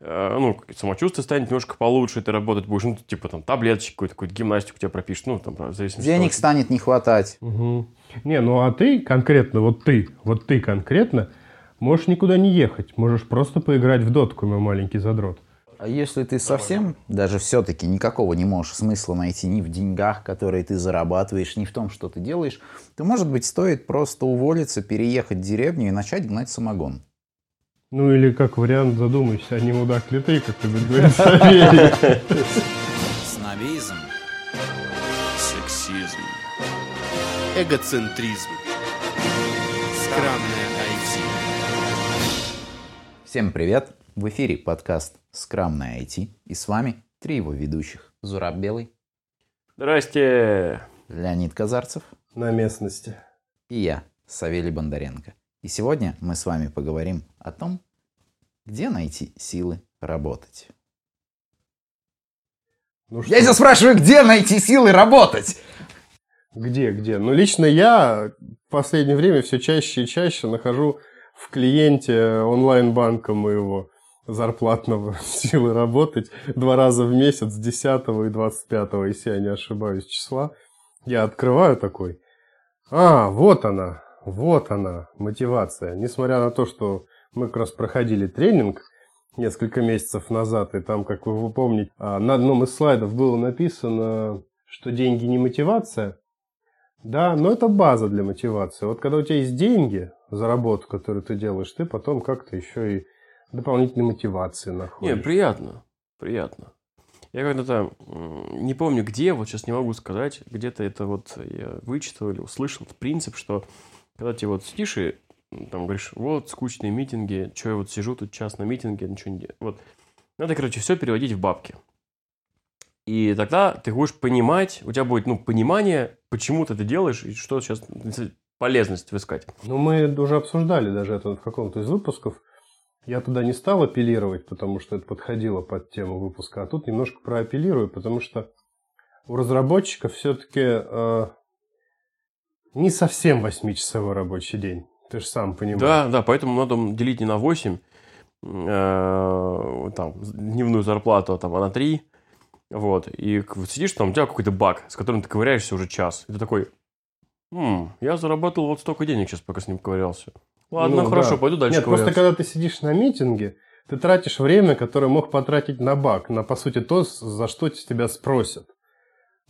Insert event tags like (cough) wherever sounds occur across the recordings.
э, ну, самочувствие станет немножко получше, ты работать будешь, ну, типа там таблеточки какой-то, какую-то гимнастику тебе пропишут, ну, там, в зависимости Денег станет не хватать. Угу. Не, ну а ты конкретно, вот ты, вот ты конкретно, можешь никуда не ехать, можешь просто поиграть в дотку, мой маленький задрот. А если ты совсем даже все-таки никакого не можешь смысла найти ни в деньгах, которые ты зарабатываешь, ни в том, что ты делаешь, то, может быть, стоит просто уволиться, переехать в деревню и начать гнать самогон. Ну или как вариант задумайся, а не мудак ли ты, как любит говорить Савелий. Снобизм. Сексизм. Эгоцентризм. Скромное IT. Всем привет! В эфире подкаст «Скромное IT» и с вами три его ведущих. Зураб Белый, Здрасте! Леонид Казарцев На местности. и я, Савелий Бондаренко. И сегодня мы с вами поговорим о том, где найти силы работать. Ну Я тебя спрашиваю, где найти силы работать? Где, где? Ну, лично я в последнее время все чаще и чаще нахожу в клиенте онлайн-банка моего зарплатного (laughs) силы работать два раза в месяц, 10 и 25, если я не ошибаюсь, числа. Я открываю такой. А, вот она, вот она, мотивация. Несмотря на то, что мы как раз проходили тренинг несколько месяцев назад, и там, как вы помните, а, на одном из слайдов было написано, что деньги не мотивация. Да, но это база для мотивации. Вот когда у тебя есть деньги за работу, которую ты делаешь, ты потом как-то еще и дополнительной мотивации Не, находишь. приятно, приятно. Я когда-то, не помню где, вот сейчас не могу сказать, где-то это вот я вычитал или услышал принцип, что когда ты вот сидишь и м, там говоришь, вот скучные митинги, что я вот сижу тут час на митинге, ничего не делаю. Вот. Надо, короче, все переводить в бабки. И тогда ты будешь понимать, у тебя будет, ну, понимание, почему ты это делаешь и что сейчас полезность искать. Ну, мы уже обсуждали даже это в каком-то из выпусков. Я туда не стал апеллировать, потому что это подходило под тему выпуска, а тут немножко проапеллирую, потому что у разработчиков все-таки э, не совсем 8-часовой рабочий день. Ты же сам понимаешь. Да, да, поэтому надо делить не на 8, э, там, дневную зарплату, а там, а на 3. Вот. И сидишь там, у тебя какой-то баг, с которым ты ковыряешься уже час. И ты такой, «М, я заработал вот столько денег сейчас, пока с ним ковырялся. Ладно, Ну, хорошо, да. пойду дальше Нет, просто ковыряться». когда ты сидишь на митинге, ты тратишь время, которое мог потратить на баг, на, по сути, то, за что тебя спросят.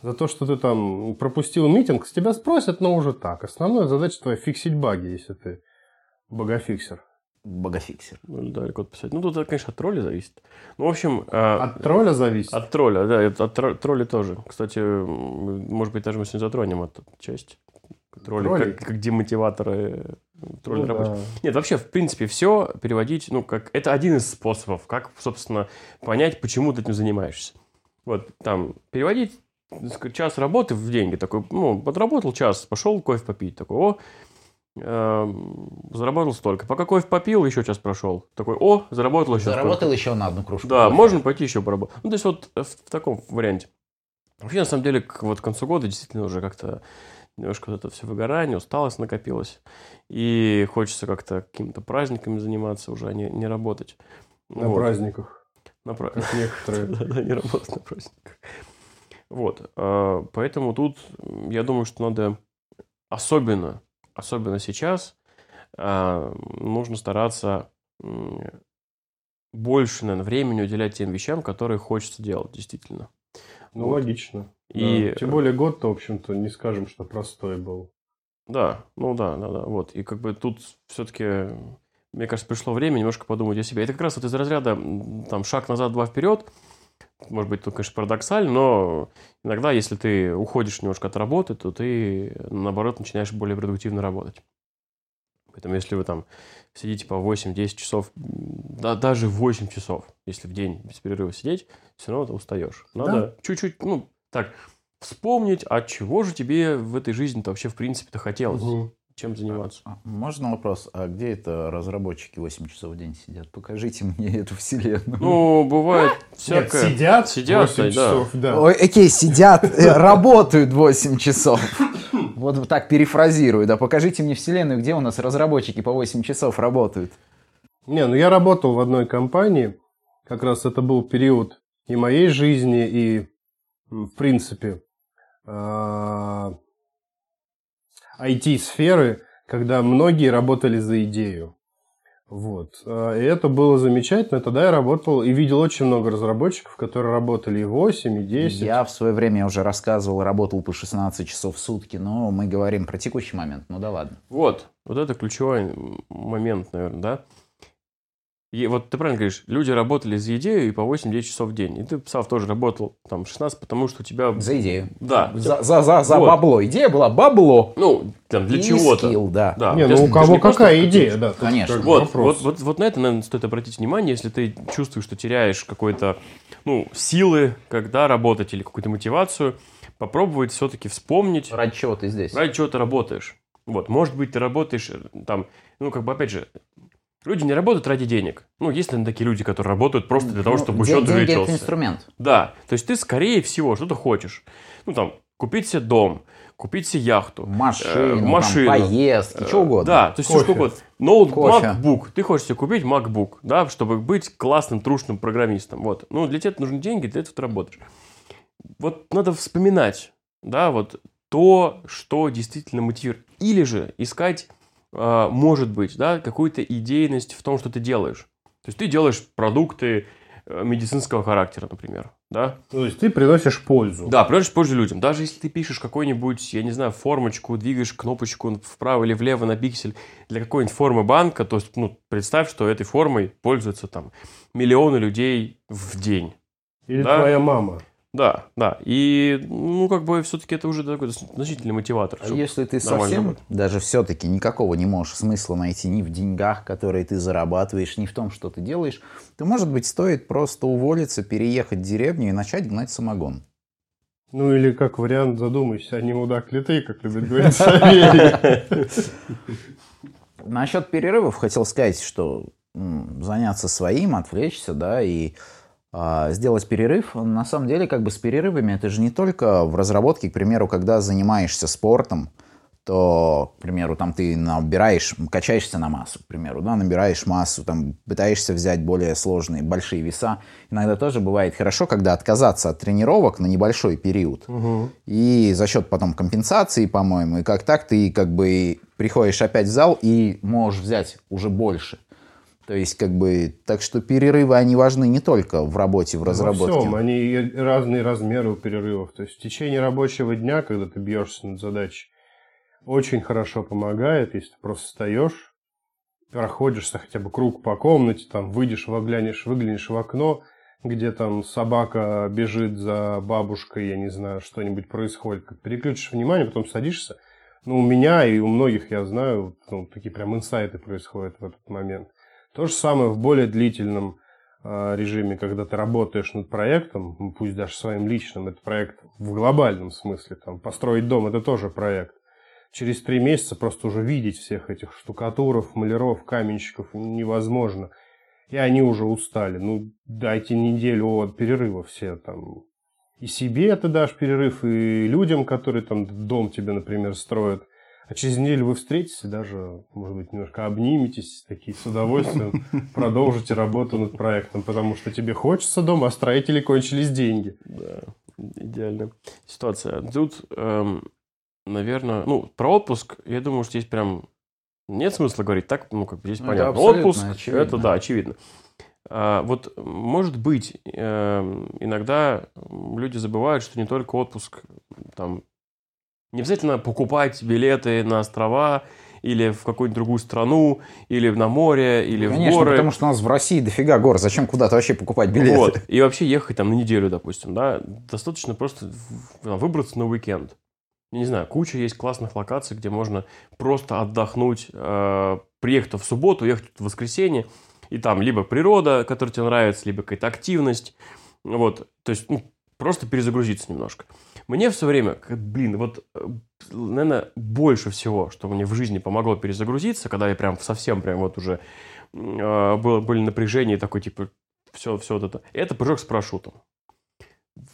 За то, что ты там пропустил митинг, с тебя спросят, но уже так. Основная задача твоя фиксить баги, если ты багофиксер. Богофиксер. Ну, или далеко писать. Ну, тут, конечно, от тролля зависит. Ну, в общем, э, От тролля зависит. От тролля, да, от тро- тролли тоже. Кстати, может быть, даже мы сегодня затронем эту часть. Тролли, Тролли? Как, как демотиваторы тролли Ну да. рабочих. Нет, вообще, в принципе, все переводить, ну, как... Это один из способов, как, собственно, понять, почему ты этим занимаешься. Вот, там, переводить час работы в деньги. Такой, ну, отработал час, пошел кофе попить. Такой, о, эм, заработал столько. Пока кофе попил, еще час прошел. Такой, о, заработал еще столько. Заработал еще на одну кружку. Да, кофе. можно пойти еще поработать. Ну, то есть вот в, в таком варианте. Вообще, на самом деле, к, вот к концу года действительно уже как-то немножко вот это все выгорание, усталость накопилась. И хочется как-то какими-то праздниками заниматься уже, а не, не работать. На Вот. праздниках, На пра- как некоторые. (laughs) Да-да, не работать на праздниках. Вот. а, Поэтому тут, я думаю, что надо особенно, особенно сейчас, а, нужно стараться больше, наверное, времени уделять тем вещам, которые хочется делать, действительно. Ну, Вот. логично. И, Да. Тем более год-то, в общем-то, не скажем, что простой был. Да, ну да, да, да. Вот. И как бы тут все-таки, мне кажется, пришло время немножко подумать о себе. Это как раз вот из разряда там шаг назад, два вперед. Может быть, тут, конечно, парадоксально, но иногда, если ты уходишь немножко от работы, то ты, наоборот, начинаешь более продуктивно работать. Поэтому, если вы там сидите по 8-10 часов, да, даже 8 часов, если в день без перерыва сидеть, все равно ты устаешь. Надо чуть-чуть, ну, так, вспомнить, от чего же тебе в этой жизни-то вообще в принципе-то хотелось, Мгм. Чем заниматься. А, Можно вопрос? А где это разработчики 8 часов в день сидят? Покажите мне (laughs) эту вселенную. Ну, бывает всякое. Нет, сидят, Сидят, 8 да. часов, да. Ой, окей, сидят, э, работают 8 часов. Вот так перефразирую, да. Покажите мне вселенную, где у нас разработчики по 8 часов работают. Не, ну я работал в одной компании, как раз это был период и моей жизни, и, в принципе, IT-сферы, когда многие работали за идею. Вот. А, и это было замечательно. Тогда я работал и видел очень много разработчиков, которые работали и 8, и 10. Я в свое время уже рассказывал, работал по 16 часов в сутки, но мы говорим про текущий момент. Ну да ладно. Вот. Вот это ключевой момент, наверное, да? И вот ты правильно говоришь, люди работали за идею и по 8-10 часов в день. И ты, Сав, тоже работал там 16, потому что у тебя... За идею. Да. За, за, за, за вот. бабло. Идея была бабло. Ну, там, для чего-то. скилл, да. да. Не, ну у кого какая идея, да. Конечно. Вот, вот, вот, вот на это, наверное, стоит обратить внимание, если ты чувствуешь, что теряешь какой-то, ну, силы, когда работать или какую-то мотивацию, попробовать все-таки вспомнить... Ради чего ты здесь? Ради чего ты работаешь. Вот, может быть, ты работаешь э, там, ну, как бы, опять же, Люди не работают ради денег. Ну, есть, наверное, такие люди, которые работают просто для того, Ну, чтобы де- счет деньги увеличился. это инструмент. Да, то есть ты, скорее всего, что-то хочешь. Ну, там, купить себе дом, купить себе яхту. Машину, э, там, машину. поездки, что угодно. Да, то есть Кофе. что угодно. Ноут, Кофе. MacBook. Ты хочешь себе купить MacBook, да, чтобы быть классным, трушным программистом. Вот. Ну, для тебя нужны деньги, для этого ты работаешь. Вот надо вспоминать, да, вот то, что действительно мотивирует. Или же искать, э, может быть, да, какую-то идейность в том, что ты делаешь. То есть ты делаешь продукты э, медицинского характера, например, да, То есть ты приносишь пользу. да, приносишь пользу людям. Даже если ты пишешь какой-нибудь, я не знаю, формочку, двигаешь кнопочку вправо или влево на пиксель для какой-нибудь формы банка, то есть, ну, представь, что этой формой пользуются там миллионы людей в день. Или Да. твоя мама. Да, да. И, ну, как бы, все-таки это уже такой значительный мотиватор. А если ты совсем работать. даже все-таки никакого не можешь смысла найти ни в деньгах, которые ты зарабатываешь, ни в том, что ты делаешь, то, может быть, стоит просто уволиться, переехать в деревню и начать гнать самогон. Ну или как вариант задумайся, а не мудак ли ты, как любит говорить Савелий. Насчет перерывов хотел сказать, что заняться своим, отвлечься, да, и сделать перерыв. На самом деле, как бы с перерывами это же не только в разработке, к примеру, когда занимаешься спортом, то, к примеру, там ты набираешь, качаешься на массу, к примеру, да, набираешь массу, там пытаешься взять более сложные, большие веса. Иногда тоже бывает хорошо, когда отказаться от тренировок на небольшой период. И за счет потом компенсации, по-моему, и как так ты как бы приходишь опять в зал и можешь взять уже больше. То есть, как бы, так что перерывы, они важны не только в работе, в Во разработке. всем, они разные размеры у перерывов. То есть в течение рабочего дня, когда ты бьешься над задачей, очень хорошо помогает, если ты просто встаешь, проходишься хотя бы круг по комнате, там выйдешь, выглянешь, выглянешь в окно, где там собака бежит за бабушкой, я не знаю, что-нибудь происходит, переключишь внимание, потом садишься. Ну, у меня и у многих, я знаю, ну, такие прям инсайты происходят в этот момент. То же самое в более длительном а, режиме, когда ты работаешь над проектом, ну, пусть даже своим личным, это проект в глобальном смысле, там, построить дом, это тоже проект. Через три месяца просто уже видеть всех этих штукатуров, маляров, каменщиков невозможно. И они уже устали. Ну, дайте неделю от перерыва все там. И себе ты дашь перерыв, и людям, которые там дом тебе, например, строят. А через неделю вы встретитесь и даже, может быть, немножко обниметесь, такие с удовольствием (laughs) продолжите работу над проектом, потому что тебе хочется дома, а строители кончились деньги. Да, идеальная ситуация. Тут, эм, наверное, ну, про отпуск, я думаю, что здесь прям нет смысла говорить так, ну, как бы здесь Ну, это понятно. абсолютно Отпуск, очевидно. это да, очевидно. А, вот, может быть, эм, иногда люди забывают, что не только отпуск, там, не обязательно покупать билеты на острова или в какую-нибудь другую страну, или на море, или в Конечно, горы. потому что у нас в России дофига гор. Зачем куда-то вообще покупать билеты? Вот. И вообще ехать там на неделю, допустим, да, достаточно просто в- выбраться на уикенд. Я не знаю, куча есть классных локаций, где можно просто отдохнуть, э, приехать в субботу, ехать в воскресенье, и там либо природа, которая тебе нравится, либо какая-то активность, вот, то есть, ну, просто перезагрузиться немножко. Мне все время, блин, вот, наверное, больше всего, что мне в жизни помогло перезагрузиться, когда я прям совсем прям вот уже э, было, были напряжения такой, типа, все, все вот это. Это прыжок с парашютом.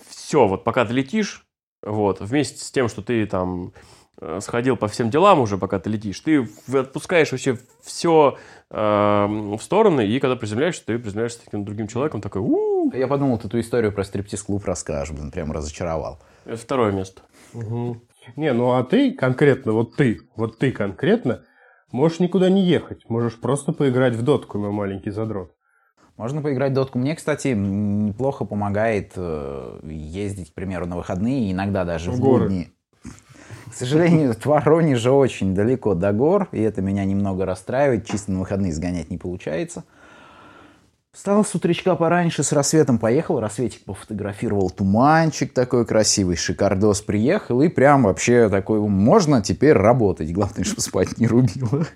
Все, вот пока ты летишь, вот, вместе с тем, что ты там э, сходил по всем делам уже, пока ты летишь, ты отпускаешь вообще все в стороны, и когда приземляешься, ты приземляешься таким другим человеком, такой, у Я подумал, ты ту историю про стриптиз-клуб расскажешь, блин, прям разочаровал. Это второе место. Мгм. Не, ну а ты конкретно, вот ты, вот ты конкретно, можешь никуда не ехать. Можешь просто поиграть в дотку, мой маленький задрот. Можно поиграть в дотку. Мне, кстати, неплохо помогает э, ездить, к примеру, на выходные, иногда даже В в, горы. будни. К сожалению, (laughs) от Воронежа очень далеко до гор, и это меня немного расстраивает. Чисто на выходные сгонять не получается. Встал с утречка пораньше, с рассветом поехал, рассветик пофотографировал, туманчик такой красивый, шикардос приехал, и прям вообще такой, можно теперь работать, главное, чтобы спать не рубило.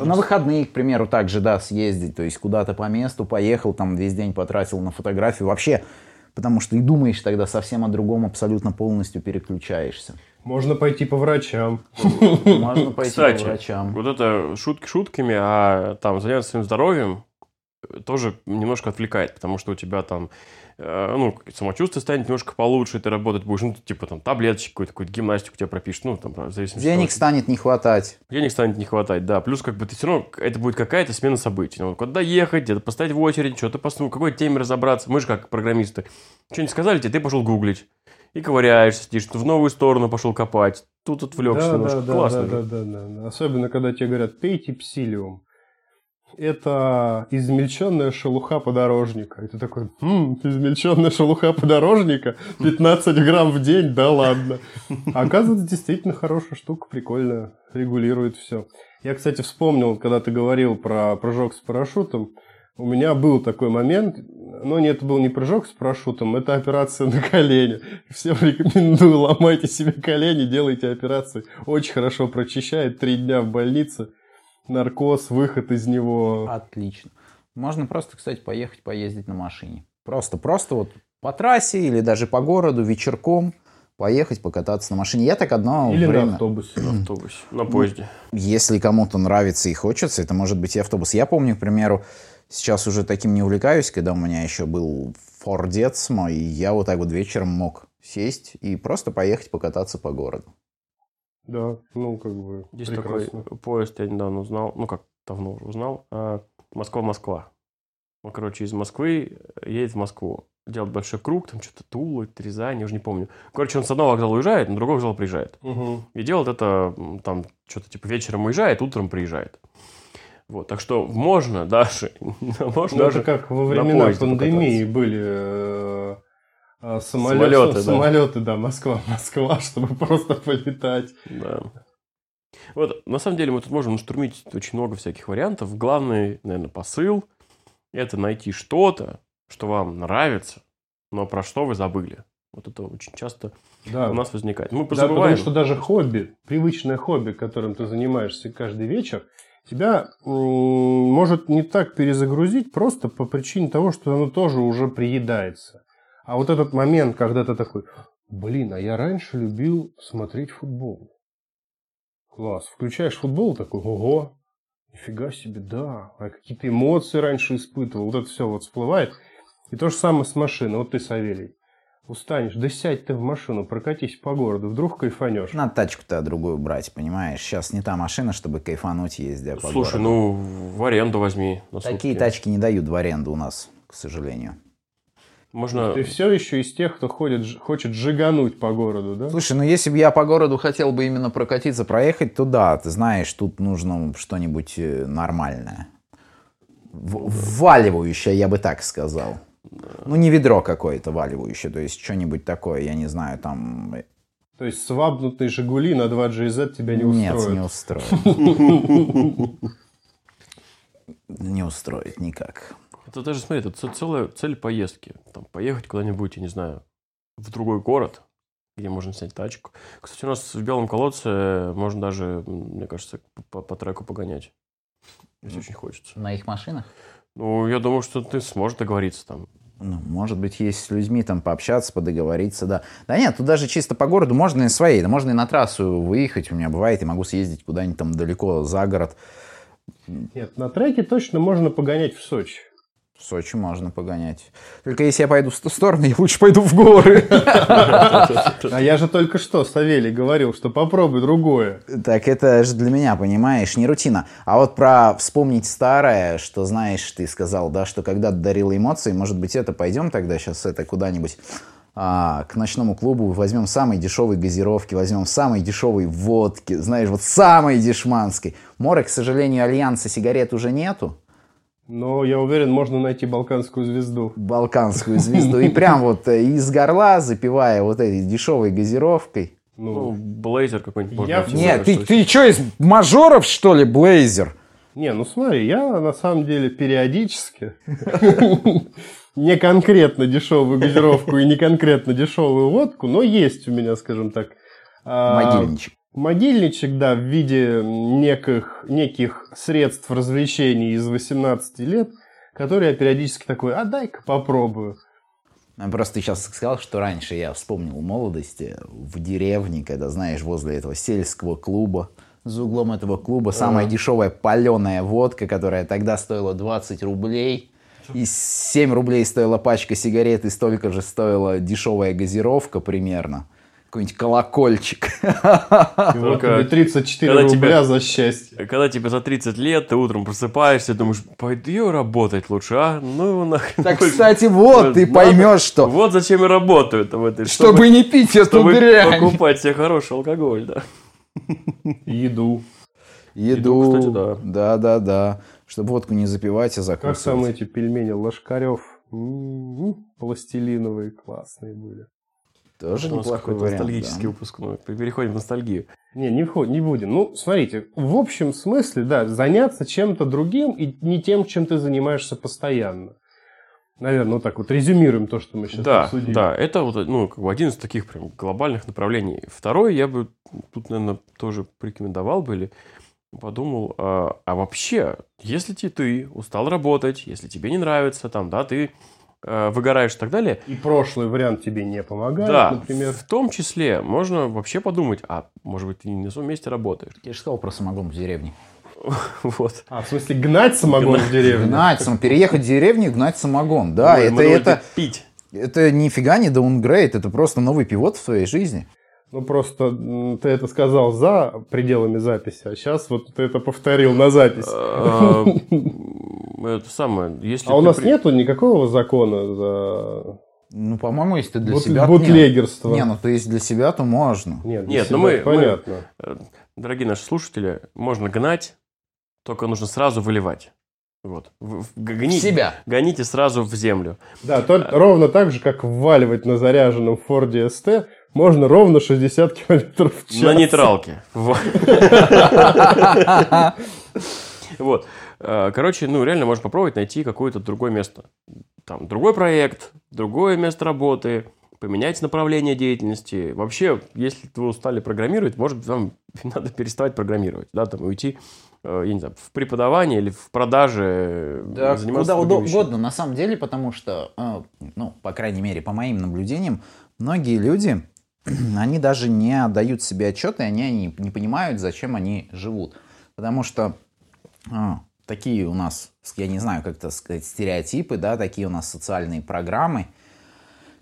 На выходные, к примеру, также, да, съездить, то есть куда-то по месту поехал, там весь день потратил на фотографию, вообще, потому что и думаешь тогда совсем о другом, абсолютно полностью переключаешься. Можно пойти по врачам. Можно пойти Кстати, к врачам. вот это шутки шутками, а там заняться своим здоровьем тоже немножко отвлекает, потому что у тебя там, э, ну, самочувствие станет немножко получше, ты работать будешь, ну, типа там таблеточки какой-то, какую-то гимнастику тебе пропишут, ну, там, в зависимости от Денег того, станет не хватать. Денег станет не хватать, да. Плюс, как бы, ты все равно, это будет какая-то смена событий. Ну, куда ехать, где-то поставить в очередь, что-то поставить, какой теме разобраться. Мы же как программисты. Что-нибудь сказали тебе, ты пошел гуглить. И ковыряешься, сидишь, в новую сторону пошел копать. Тут отвлекся Да, немножко. да, да, Классно. да, же. да, да, да. Особенно, когда тебе говорят, пейте псилиум. Это измельченная шелуха подорожника. И ты такой, «М, измельченная шелуха подорожника? 15 грамм в день? Да ладно. А оказывается, действительно хорошая штука, прикольная, регулирует все. Я, кстати, вспомнил, когда ты говорил про прыжок с парашютом, у меня был такой момент, но нет, это был не прыжок с парашютом, это операция на колени. Всем рекомендую, ломайте себе колени, делайте операции. Очень хорошо прочищает, три дня в больнице, наркоз, выход из него. Отлично. Можно просто, кстати, поехать поездить на машине. Просто, просто вот по трассе или даже по городу вечерком поехать покататься на машине. Я так одно Или время... на автобусе. (clears throat) На автобусе, на поезде. Если кому-то нравится и хочется, это может быть и автобус. Я помню, к примеру, сейчас уже таким не увлекаюсь, когда у меня еще был фордец мой, и я вот так вот вечером мог сесть и просто поехать покататься по городу. Да, ну как бы Есть прекрасно. такой поезд, я недавно узнал, ну как давно уже узнал, а, Москва-Москва. Он, короче, из Москвы едет в Москву. Делает большой круг, там что-то Тула, Рязань, я уже не помню. Короче, он с одного вокзала уезжает, на другой вокзал приезжает. Мгм. И делает это там что-то типа вечером уезжает, утром приезжает. Вот, так что можно даже, (laughs) можно Ну, даже как во на времена пандемии были э, э, самолет- Самолеты, да. самолеты, да, Москва, (laughs) Москва, чтобы просто полетать. Да. Вот, на самом деле мы тут можем наштурмить очень много всяких вариантов. Главный, наверное, посыл – это найти что-то, что вам нравится, но про что вы забыли. Вот это очень часто Да. у нас возникает. Мы Да, потому позабываем. что даже хобби, привычное хобби, которым ты занимаешься каждый вечер, тебя может не так перезагрузить просто по причине того, что оно тоже уже приедается. А вот этот момент, когда ты такой, блин, а я раньше любил смотреть футбол. Класс. Включаешь футбол, такой, ого, нифига себе, да. А какие-то эмоции раньше испытывал. Вот это все вот всплывает. И то же самое с машиной. Вот ты, Савелий, устанешь, да сядь ты в машину, прокатись по городу, вдруг кайфанешь. Надо тачку-то другую брать, понимаешь? Сейчас не та машина, чтобы кайфануть, ездя по Слушай, городу. ну в аренду возьми. на Такие сутки. тачки не дают в аренду у нас, к сожалению. Можно... Ты все еще из тех, кто ходит, хочет жигануть по городу, да? Слушай, ну если бы я по городу хотел бы именно прокатиться, проехать, то да, ты знаешь, тут нужно что-нибудь э, нормальное. В- вваливающее, я бы так сказал. Ну, не ведро какое-то валивающее, то есть что-нибудь такое, я не знаю, там... э, То есть свабнутые «Жигули» на 2 GZ тебя не Нет, устроят. не устроит. (laughs) Не устроит никак. Это даже, смотри, это целая цель поездки. Там, поехать куда-нибудь, я не знаю, в другой город, где можно снять тачку. Кстати, у нас в Белом колодце можно даже, мне кажется, по, по треку погонять. Если очень хочется. На их машинах? Ну, я думаю, что ты сможешь договориться там. Ну, может быть, есть с людьми там пообщаться, подоговориться, да. Да нет, тут даже чисто по городу можно и своей, да можно и на трассу выехать, у меня бывает, и могу съездить куда-нибудь там далеко за город. Нет, на треке точно можно погонять в Сочи. В Сочи можно погонять. Только если я пойду в ту сторону, я лучше пойду в горы. А я же только что, Савелий, говорил, что попробуй другое. Так это же для меня, понимаешь, не рутина. А вот про вспомнить старое, что знаешь, ты сказал, да, что когда-то дарила эмоции, может быть, это пойдем тогда сейчас это куда-нибудь а, к ночному клубу, возьмем самые дешевые газировки, возьмем самые дешевые водки, знаешь, вот самые дешманской. Море, к сожалению, альянса сигарет уже нету, Но я уверен, можно найти балканскую звезду. балканскую звезду, и прям вот э, из горла, запивая вот этой дешевой газировкой. Ну, Ну, блейзер какой-нибудь можно Я- Нет, ты, ты что, из мажоров, что ли, Блейзер? не, ну смотри, я на самом деле периодически (laughs) не конкретно дешевую газировку и не конкретно дешевую водку, но есть у меня, скажем так, а, Могильничек. Могильничек, да, в виде неких, неких средств развлечений из 18 лет, которые я периодически такой, а дай-ка попробую. Ну, Просто ты сейчас сказал, что раньше я вспомнил молодости в деревне, когда, знаешь, возле этого сельского клуба, за углом этого клуба самая дешевая паленая водка, которая тогда стоила 20 рублей, и 7 рублей стоила пачка сигарет, и столько же стоила дешевая газировка примерно. Какой-нибудь колокольчик. И вот Только тебе 34 когда рубля тебя- за счастье. Когда тебе за 30 лет, ты утром просыпаешься, думаешь, пойду работать лучше, а? Ну, (laughs) нахрен. Так, кстати, вот, ты поймешь, что Вот зачем и работают в этой, чтобы не пить эту чтобы дрянь. покупать себе хороший алкоголь, да. Еду. Еду. Еду, кстати, да. Да, да, да. Чтобы водку не запивать, а Как там закусывать. эти пельмени Ложкарев? М-м-м, Пластилиновые, классные были. Тоже У нас неплохой какой-то вариант. ностальгический да. выпуск. ну, Переходим в ностальгию. Не, не, вход- не будем. Ну, смотрите, в общем смысле, да, заняться чем-то другим и не тем, чем ты занимаешься постоянно. Наверное, вот так вот резюмируем то, что мы сейчас Да, обсудили. да, это вот ну, как бы один из таких прям глобальных направлений. Второй я бы тут, наверное, тоже порекомендовал бы или подумал, а, а вообще, если те- ты устал работать, если тебе не нравится, там, да, ты выгораешь и так далее, И прошлый вариант тебе не помогает, да, например. в том числе можно вообще подумать, а может быть ты не на своем месте работаешь. Я же сказал про самогон в деревне. (laughs) Вот. А, в смысле, гнать самогон в деревню? Гнать, сам- переехать в деревню и гнать самогон. Да, Ну, это, много это, пить. это нифига не даунгрейд, это просто новый пивот в твоей жизни. Ну, просто ты это сказал за пределами записи, а сейчас вот ты это повторил на запись. А, Это самое, если А у нас при- нету никакого закона за Ну, по-моему, если ты для бут- себя... бутлегерство? Не, ну, то есть для себя, то можно. Нет, Нет, для ну себя мы- мы- понятно. Э, Дорогие наши слушатели, можно гнать, только нужно сразу выливать. Вот. В- в- гони- себя. Гоните сразу в землю. Да, то- ровно так же, как вваливать на заряженном Форде СТ, можно ровно 60 км в час. На нейтралке. Вот. Э, Короче, ну реально можно попробовать найти какое-то другое место. Там другой проект, другое место работы, поменять направление деятельности. Вообще, если вы устали программировать, может быть, вам (laughs) надо переставать программировать, да, там, и уйти, э, я не знаю, в преподавание или в продаже, э, Да, заниматься куда вещами. угодно, на самом деле, потому что, ну, по крайней мере, по моим наблюдениям, многие люди, (clears throat) они даже не отдают себе отчет, и они не, не понимают, зачем они живут. Потому что а, такие у нас, я не знаю, как это сказать, стереотипы, да, такие у нас социальные программы,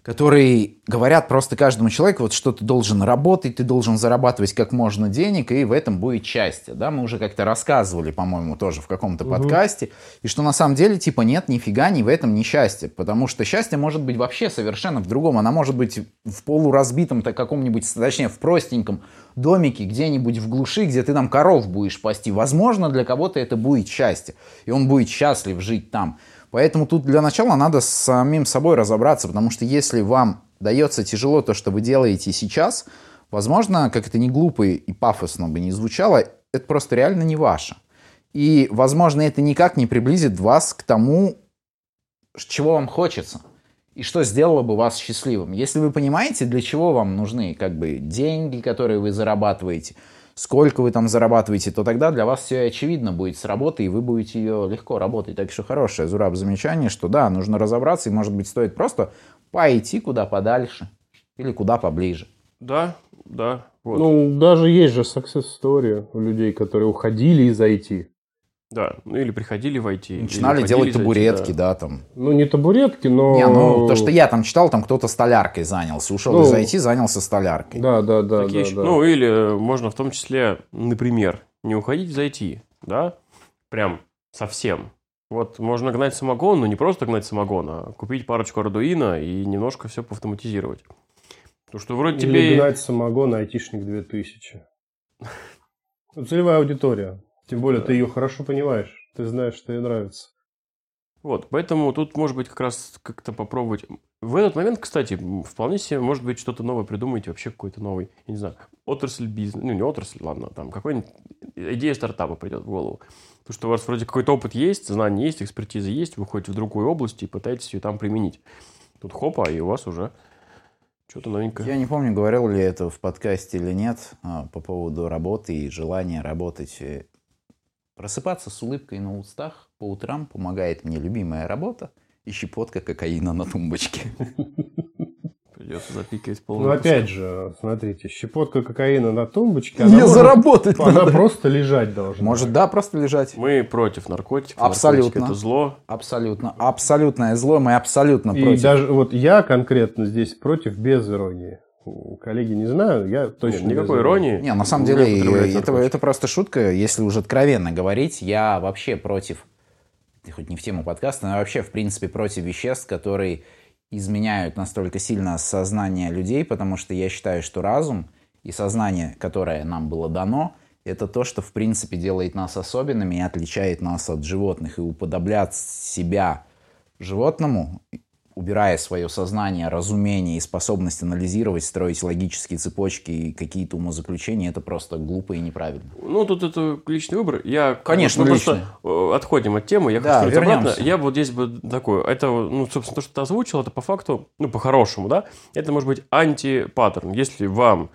которые говорят просто каждому человеку, вот что ты должен работать, ты должен зарабатывать как можно денег, и в этом будет счастье. Да? Мы уже как-то рассказывали, по-моему, тоже в каком-то подкасте, и что на самом деле, типа, нет нифига ни в этом ни счастья, потому что счастье может быть вообще совершенно в другом, она может быть в полуразбитом так каком-нибудь, точнее, в простеньком домике где-нибудь в глуши, где ты там коров будешь пасти. Возможно, для кого-то это будет счастье, и он будет счастлив жить там. Поэтому тут для начала надо с самим собой разобраться, потому что если вам дается тяжело то, что вы делаете сейчас, возможно, как это не глупо и пафосно бы не звучало, это просто реально не ваше. И, возможно, это никак не приблизит вас к тому, чего вам хочется. И что сделало бы вас счастливым. Если вы понимаете, для чего вам нужны как бы деньги, которые вы зарабатываете, сколько вы там зарабатываете, то тогда для вас все очевидно будет с работы, и вы будете ее легко работать. Так что хорошее, Зураб, замечание, что да, нужно разобраться, и, может быть, стоит просто пойти куда подальше или куда поближе. Да, да. Вот. Ну, даже есть же success story у людей, которые уходили из IT. Да, ну или приходили в IT. Начинали делать из IT, табуретки, да. да, там. Ну, не табуретки, но... Не, ну, то, что я там читал, там кто-то столяркой занялся. Ушел Ну, из IT, занялся столяркой. Да, да, да, Такие да, еще- да. Ну, или можно в том числе, например, не уходить из IT, да, прям совсем. Вот можно гнать самогон, но не просто гнать самогон, а купить парочку ардуино и немножко все поавтоматизировать. Потому что вроде Или тебе... гнать самогон айтишник 2000. (laughs) Ну, целевая аудитория. Тем более, ты ее хорошо понимаешь. Ты знаешь, что ей нравится. Вот, поэтому тут, может быть, как раз как-то попробовать. В этот момент, кстати, вполне себе, может быть, что-то новое придумаете, вообще какой-то новый, я не знаю, отрасль бизнеса, ну, не отрасль, ладно, там, какой-нибудь идея стартапа придет в голову. Потому что у вас вроде какой-то опыт есть, знания есть, экспертиза есть, вы ходите в другую область и пытаетесь ее там применить. Тут хопа, и у вас уже что-то новенькое. Я не помню, говорил ли это в подкасте или нет, а, по поводу работы и желания работать. Просыпаться с улыбкой на устах по утрам помогает мне любимая работа и щепотка кокаина на тумбочке. Придется запикивать Ну, полный опять же, смотрите, щепотка кокаина на тумбочке, Мне она, может- заработать она просто лежать должна. Может, да, просто лежать. Мы против наркотиков. Абсолютно. Наркотики это зло. Абсолютно. Абсолютное зло, мы абсолютно И против. даже вот я конкретно здесь против без иронии. Коллеги не знаю, я точно Нет, никакой без иронии. Не, на самом не деле, это, это просто шутка. Если уже откровенно говорить, я вообще против, хоть не в тему подкаста, но вообще, в принципе, против веществ, которые изменяют настолько сильно сознание людей, потому что я считаю, что разум и сознание, которое нам было дано, это то, что, в принципе, делает нас особенными и отличает нас от животных. И уподоблять себя животному, убирая свое сознание, разумение и способность анализировать, строить логические цепочки и какие-то умозаключения, это просто глупо и неправильно. Ну, тут это личный выбор. Я, Конечно, мы просто э, отходим от темы. Я Да, хочу сказать обратно. вернемся. Я вот здесь бы такой, это, ну, собственно, то, что ты озвучил, это по факту, ну, по-хорошему, да, это может быть антипаттерн. Если вам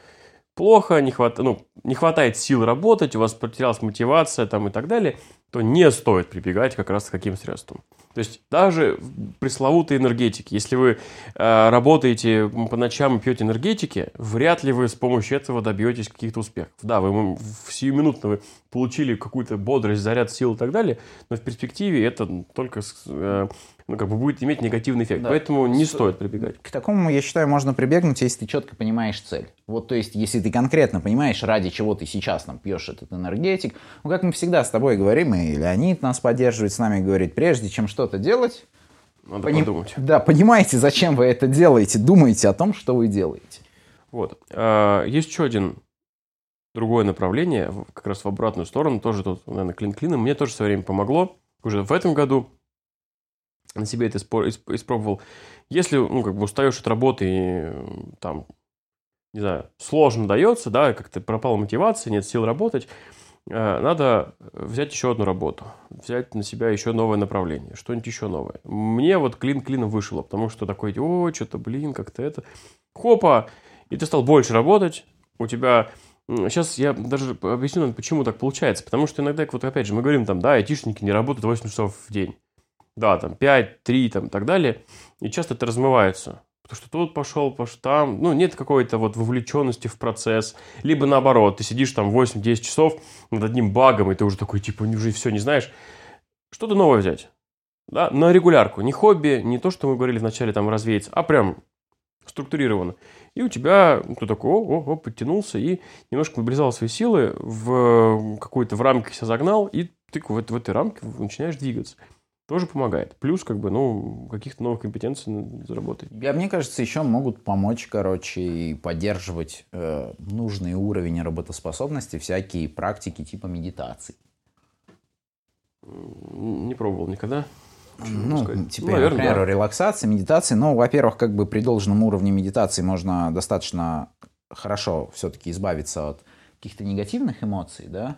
плохо, не, хват... ну, не хватает сил работать, у вас потерялась мотивация там и так далее, то не стоит прибегать как раз к каким средствам. То есть даже в пресловутой энергетики, если вы э, работаете по ночам и пьете энергетики, вряд ли вы с помощью этого добьетесь каких-то успехов. Да, вы в сиюминутно вы получили какую-то бодрость, заряд сил и так далее, но в перспективе это только э, ну, как бы будет иметь негативный эффект. Да. Поэтому не С- стоит прибегать. К такому, я считаю, можно прибегнуть, если ты четко понимаешь цель. Вот, то есть, если ты конкретно понимаешь, ради чего ты сейчас там пьешь этот энергетик. Ну, как мы всегда с тобой говорим, и Леонид нас поддерживает, с нами говорит, прежде чем что-то делать, Надо поним- подумать. Да, понимаете, зачем вы это делаете, думайте о том, что вы делаете. Вот. А, Есть еще один другое направление, как раз в обратную сторону, тоже тут, наверное, клин клином. Мне тоже в свое время помогло. Уже в этом году на себе это испробовал. Если, ну, как бы устаешь от работы и там, не знаю, сложно дается, да, как-то пропала мотивация, нет сил работать, э, надо взять еще одну работу, взять на себя еще новое направление, что-нибудь еще новое. Мне вот клин клином вышло, потому что такой, о, что-то, блин, как-то это. Хопа, и ты стал больше работать, у тебя... Сейчас я даже объясню, почему так получается. Потому что иногда, вот опять же, мы говорим там, да, айтишники не работают 8 часов в день. Да, там 5, 3, там и так далее. И часто это размывается. Потому что тут пошел, пошел там. Ну, нет какой-то вот вовлеченности в процесс. Либо наоборот, ты сидишь там 8-10 часов над одним багом, и ты уже такой, типа, уже все не знаешь. Что-то новое взять. Да, на регулярку. Не хобби, не то, что мы говорили вначале, там, развеяться, а прям структурированно. И у тебя ну, ты такой, о, о, о, подтянулся и немножко мобилизовал свои силы, в какую-то в рамки себя загнал, и ты в, в этой рамке начинаешь двигаться. Тоже помогает. Плюс, как бы, ну, каких-то новых компетенций заработать. Я, мне кажется, еще могут помочь, короче, и поддерживать э, нужный уровень работоспособности всякие практики типа медитации. Не пробовал никогда. Ну, типа, Ну, наверное, например, да. релаксации, медитации. Ну, во-первых, как бы при должном уровне медитации можно достаточно хорошо все-таки избавиться от каких-то негативных эмоций, да,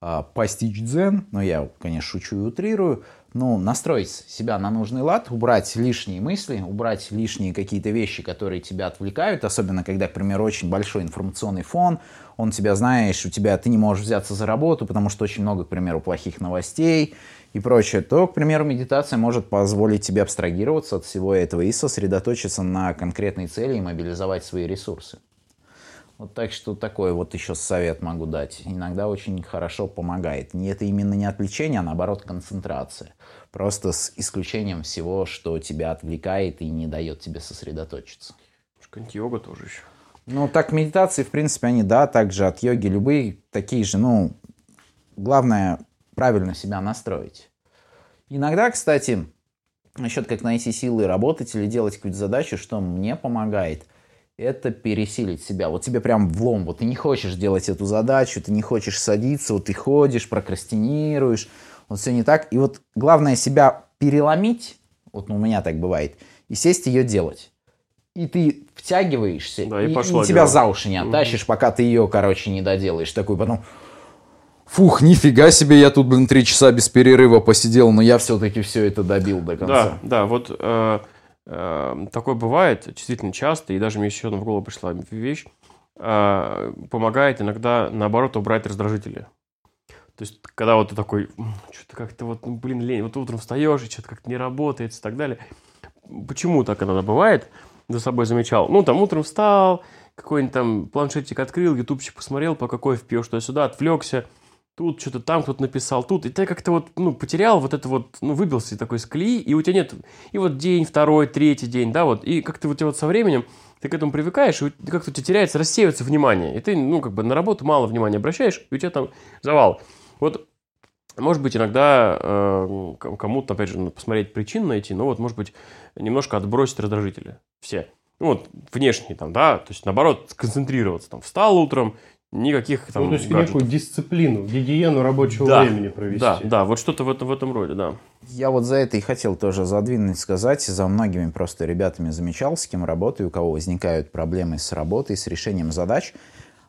А, постичь дзен, ну, я, конечно, шучу и утрирую, ну, настроить себя на нужный лад, убрать лишние мысли, убрать лишние какие-то вещи, которые тебя отвлекают, особенно когда, к примеру, очень большой информационный фон, он тебя, знаешь, у тебя, ты не можешь взяться за работу, потому что очень много, к примеру, плохих новостей и прочее, то, к примеру, медитация может позволить тебе абстрагироваться от всего этого и сосредоточиться на конкретной цели и мобилизовать свои ресурсы. Вот так что такой вот еще совет могу дать. Иногда очень хорошо помогает. И это именно не отвлечение, а наоборот концентрация. Просто с исключением всего, что тебя отвлекает и не дает тебе сосредоточиться. Какая-нибудь йога тоже еще. Ну, так медитации, в принципе, они, да, также от йоги любые такие же, ну, главное правильно себя настроить. Иногда, кстати, насчет как найти силы работать или делать какую-то задачу, что мне помогает, это пересилить себя. Вот тебе прям влом, вот ты не хочешь делать эту задачу, ты не хочешь садиться, вот ты ходишь, прокрастинируешь, вот все не так. И вот главное себя переломить, вот ну, у меня так бывает, и сесть ее делать. И ты втягиваешься, Да, и и, пошло и тебя дело. за уши не оттащишь, пока ты ее, короче, не доделаешь. Такой потом, фух, нифига себе, я тут, блин, три часа без перерыва посидел, но я все-таки все это добил до конца. Да, да, вот э, такое бывает действительно часто, и даже мне еще в голову пришла вещь, э, помогает иногда, наоборот, убрать раздражители. То есть, когда вот ты такой, что-то как-то вот, ну, блин, лень, вот утром встаешь, и что-то как-то не работает и так далее. Почему так иногда бывает? За собой замечал. Ну, там утром встал, какой-нибудь там планшетик открыл, ютубчик посмотрел, пока кофе пьешь туда-сюда, отвлекся. Тут что-то там кто-то написал, тут. И ты как-то вот, ну, потерял вот это вот, ну, выбился такой из колеи, и у тебя нет... И вот день, второй, третий день, да, вот. И как-то вот, вот со временем ты к этому привыкаешь, и как-то у тебя теряется, рассеивается внимание. И ты, ну, как бы на работу мало внимания обращаешь, и у тебя там завал. Вот может быть, иногда э, кому-то, опять же, посмотреть причин найти, но вот, может быть, немножко отбросить раздражители. Все. Ну, вот внешние там, да, то есть, наоборот, сконцентрироваться. Там, встал утром, никаких там ну, то есть гаджетов. некую дисциплину, гигиену рабочего Да, времени провести. Да, да, вот что-то в этом, в этом роде, да. Я вот за это и хотел тоже задвинуть, сказать, за многими просто ребятами замечал, с кем работаю, у кого возникают проблемы с работой, с решением задач,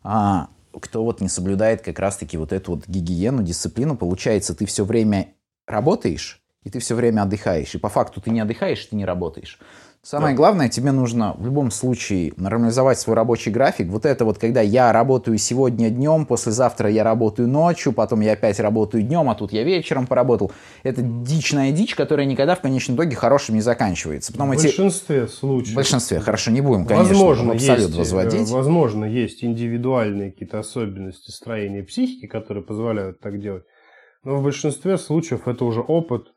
а, кто вот не соблюдает как раз-таки вот эту вот гигиену, дисциплину, получается, ты все время работаешь, и ты все время отдыхаешь, и по факту ты не отдыхаешь, ты не работаешь. Самое главное, тебе нужно в любом случае нормализовать свой рабочий график. Вот это вот, когда я работаю сегодня днем, послезавтра я работаю ночью, потом я опять работаю днем, а тут я вечером поработал. Это дичная дичь, которая никогда в конечном итоге хорошим не заканчивается. Потом В эти... большинстве случаев. В большинстве, хорошо, не будем, конечно, возможно, абсолют есть, э, возводить. возможно, есть индивидуальные какие-то особенности строения психики, которые позволяют так делать. Но в большинстве случаев это уже опыт.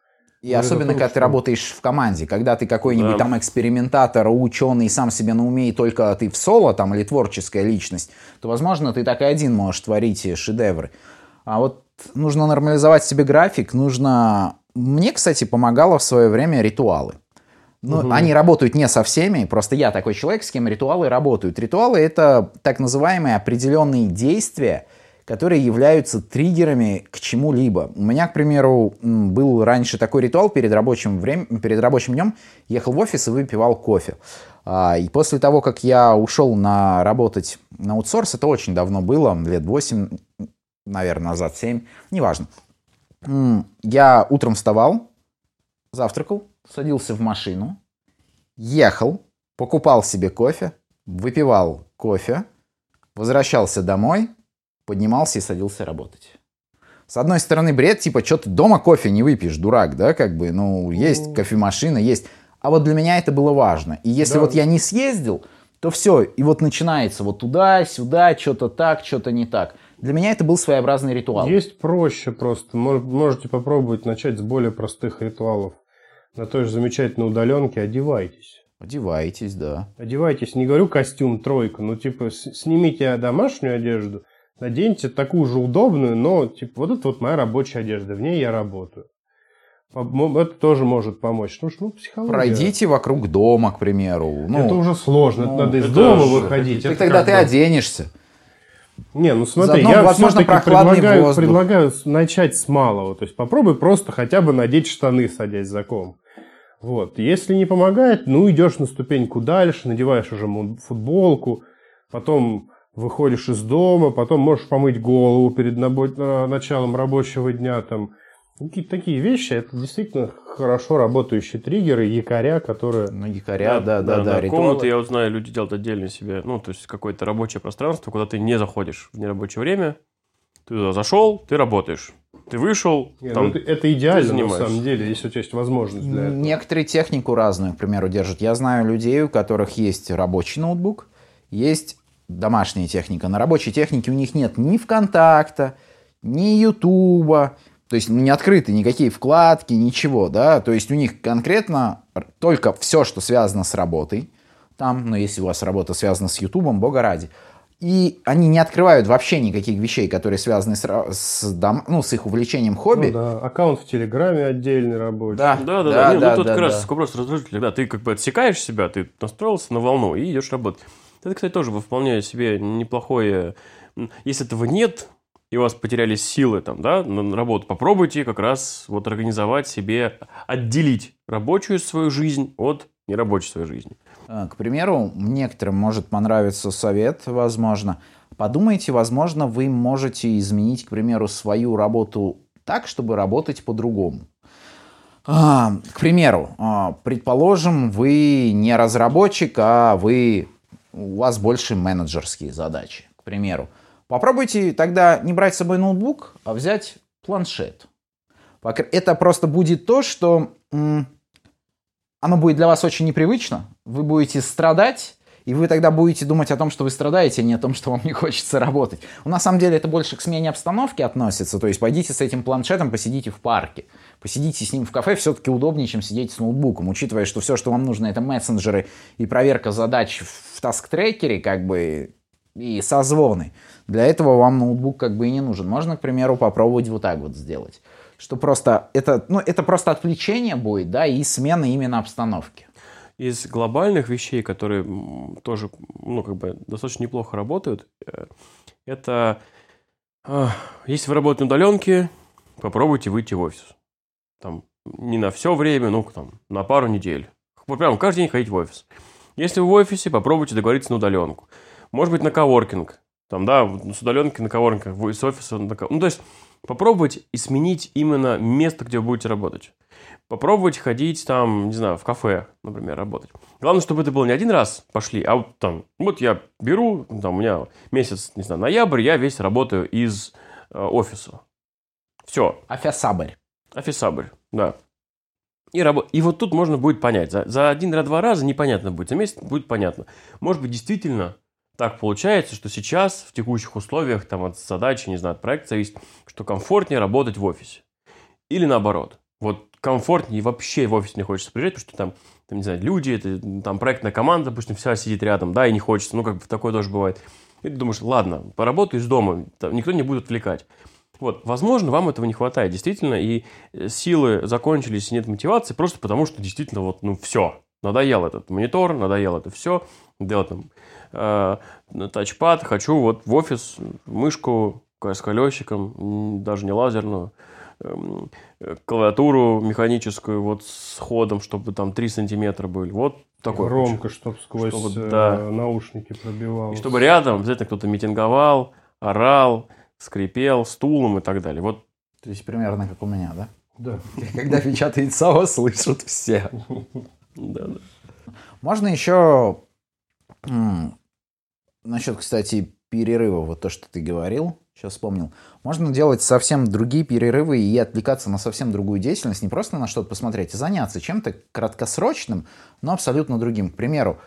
И о особенно, когда ты работаешь в команде, когда ты какой-нибудь Да. там экспериментатор, ученый, сам себе на уме, и только ты в соло там или творческая личность, то, возможно, ты так и один можешь творить шедевры. А вот нужно нормализовать себе график, нужно... Мне, кстати, помогало в свое время ритуалы. Ну, они работают не со всеми, просто я такой человек, с кем ритуалы работают. Ритуалы — это так называемые определенные действия, которые являются триггерами к чему-либо. У меня, к примеру, был раньше такой ритуал перед рабочим, врем... перед рабочим днем. Ехал в офис и выпивал кофе. А, и после того, как я ушел на работать на аутсорс, это очень давно было, лет 8, наверное, назад, 7, неважно. Я утром вставал, завтракал, садился в машину, ехал, покупал себе кофе, выпивал кофе, возвращался домой, поднимался и садился работать. С одной стороны, бред, типа, что ты дома кофе не выпьешь, дурак, да, как бы, ну, есть кофемашина, есть. А вот для меня это было важно. И если Да. вот я не съездил, то все, и вот начинается вот туда-сюда, что-то так, что-то не так. Для меня это был своеобразный ритуал. Есть проще просто. Мож- Можете попробовать начать с более простых ритуалов. На той же замечательной удаленке одевайтесь. Одевайтесь, да. Одевайтесь, не говорю костюм тройка, ну типа снимите домашнюю одежду, наденьте такую же удобную, но типа вот это вот моя рабочая одежда, в ней я работаю. Это тоже может помочь. Ну, что, ну, психология. Пройдите вокруг дома, к примеру. Ну, это уже сложно, ну, это надо из это дома же- выходить. так это тогда ты бы- оденешься. Не, ну смотри, Заодно, я возможно, предлагаю, воздух. предлагаю начать с малого. То есть попробуй просто хотя бы надеть штаны, садясь за ком. Вот. Если не помогает, ну идешь на ступеньку дальше, надеваешь уже футболку, потом выходишь из дома, потом можешь помыть голову перед началом рабочего дня. Там. Какие-то такие вещи, это действительно хорошо работающие триггеры, якоря, которые... Ну, якоря, да, да, да. ритуалы. Комнаты, я вот знаю, люди делают отдельно себе, ну, то есть какое-то рабочее пространство, куда ты не заходишь в нерабочее время. Ты туда зашел, ты работаешь. Ты вышел, Не, там, ну, это, это идеально на самом деле, если у тебя есть возможность для этого. Некоторые технику разную, к примеру, держат. Я знаю людей, у которых есть рабочий ноутбук, есть домашняя техника. На рабочей технике у них нет ни ВКонтакта, ни Ютуба, то есть не открыты никакие вкладки, ничего, да. То есть у них конкретно только все, что связано с работой. Там, но ну, если у вас работа связана с Ютубом, бога ради. И они не открывают вообще никаких вещей, которые связаны с, с, дом, ну, с их увлечением хобби. Ну, да. Аккаунт в Телеграме отдельный рабочий. Да, да, да. да, Не, да ну, тут да, как да. раз вопрос разрушителя. Да, ты как бы отсекаешь себя, ты настроился на волну и идешь работать. Это, кстати, тоже вполне себе неплохое... Если этого нет, и у вас потерялись силы там, да, на работу, попробуйте как раз вот организовать себе, отделить рабочую свою жизнь от нерабочей своей жизни. А, к примеру, некоторым может понравиться совет, возможно. Подумайте, возможно, вы можете изменить, к примеру, свою работу так, чтобы работать по-другому. А, к примеру, а, предположим, вы не разработчик, а вы, у вас больше менеджерские задачи, к примеру. Попробуйте тогда не брать с собой ноутбук, а взять планшет. Это просто будет то, что оно будет для вас очень непривычно, вы будете страдать, и вы тогда будете думать о том, что вы страдаете, а не о том, что вам не хочется работать. Ну, на самом деле это больше к смене обстановки относится, то есть пойдите с этим планшетом, посидите в парке, посидите с ним в кафе, все-таки удобнее, чем сидеть с ноутбуком, учитывая, что все, что вам нужно, это мессенджеры и проверка задач в таск-трекере, как бы, и созвоны. Для этого вам ноутбук как бы и не нужен. Можно, к примеру, попробовать вот так вот сделать. Что просто это, ну, это просто отвлечение будет, да, и смена именно обстановки. Из глобальных вещей, которые тоже, ну, как бы достаточно неплохо работают, э, это а, если вы работаете на удаленке, попробуйте выйти в офис. Там не на все время, ну, там, на пару недель. Прям каждый день ходить в офис. Если вы в офисе, попробуйте договориться на удаленку. Может быть, на коворкинг. Там, да, с удаленки на коворкинг, с офиса на коворкинг. Ну, то есть, попробовать и сменить именно место, где вы будете работать. Попробовать ходить там, не знаю, в кафе, например, работать. Главное, чтобы это было не один раз пошли, а вот там, вот я беру, там у меня месяц, не знаю, ноябрь, я весь работаю из э, офиса. Все. Офисабрь. Офисабрь, да. И, раб... и вот тут можно будет понять. За, за один-два раза непонятно будет, за месяц будет понятно. Может быть, действительно так получается, что сейчас в текущих условиях, там от задачи, не знаю, от проекта зависит, что комфортнее работать в офисе. Или наоборот. Вот комфортнее вообще в офис не хочется приезжать, потому что там, там, не знаю, люди, это, там проектная команда, допустим, вся сидит рядом, да, и не хочется, ну, как бы такое тоже бывает. И ты думаешь, ладно, поработаю из дома, там, никто не будет отвлекать. Вот, возможно, вам этого не хватает, действительно, и э, силы закончились, нет мотивации, просто потому что действительно вот, ну, все, надоел этот монитор, надоел это все, делал там э, тачпад, хочу вот в офис мышку с колесиком, даже не лазерную, клавиатуру механическую вот с ходом, чтобы там 3 сантиметра были. Вот такой. Громко, чтобы сквозь чтобы, э, да. наушники пробивал. И чтобы рядом обязательно кто-то митинговал, орал, скрипел стулом и так далее. Вот. То есть примерно как у меня, да? Да. (laughs) Когда печатает САО, слышат все. Да, да. Можно еще Насчет, кстати, перерыва, вот то, что ты говорил, сейчас вспомнил. Можно делать совсем другие перерывы и отвлекаться на совсем другую деятельность, не просто на что-то посмотреть, а заняться чем-то краткосрочным, но абсолютно другим. К примеру,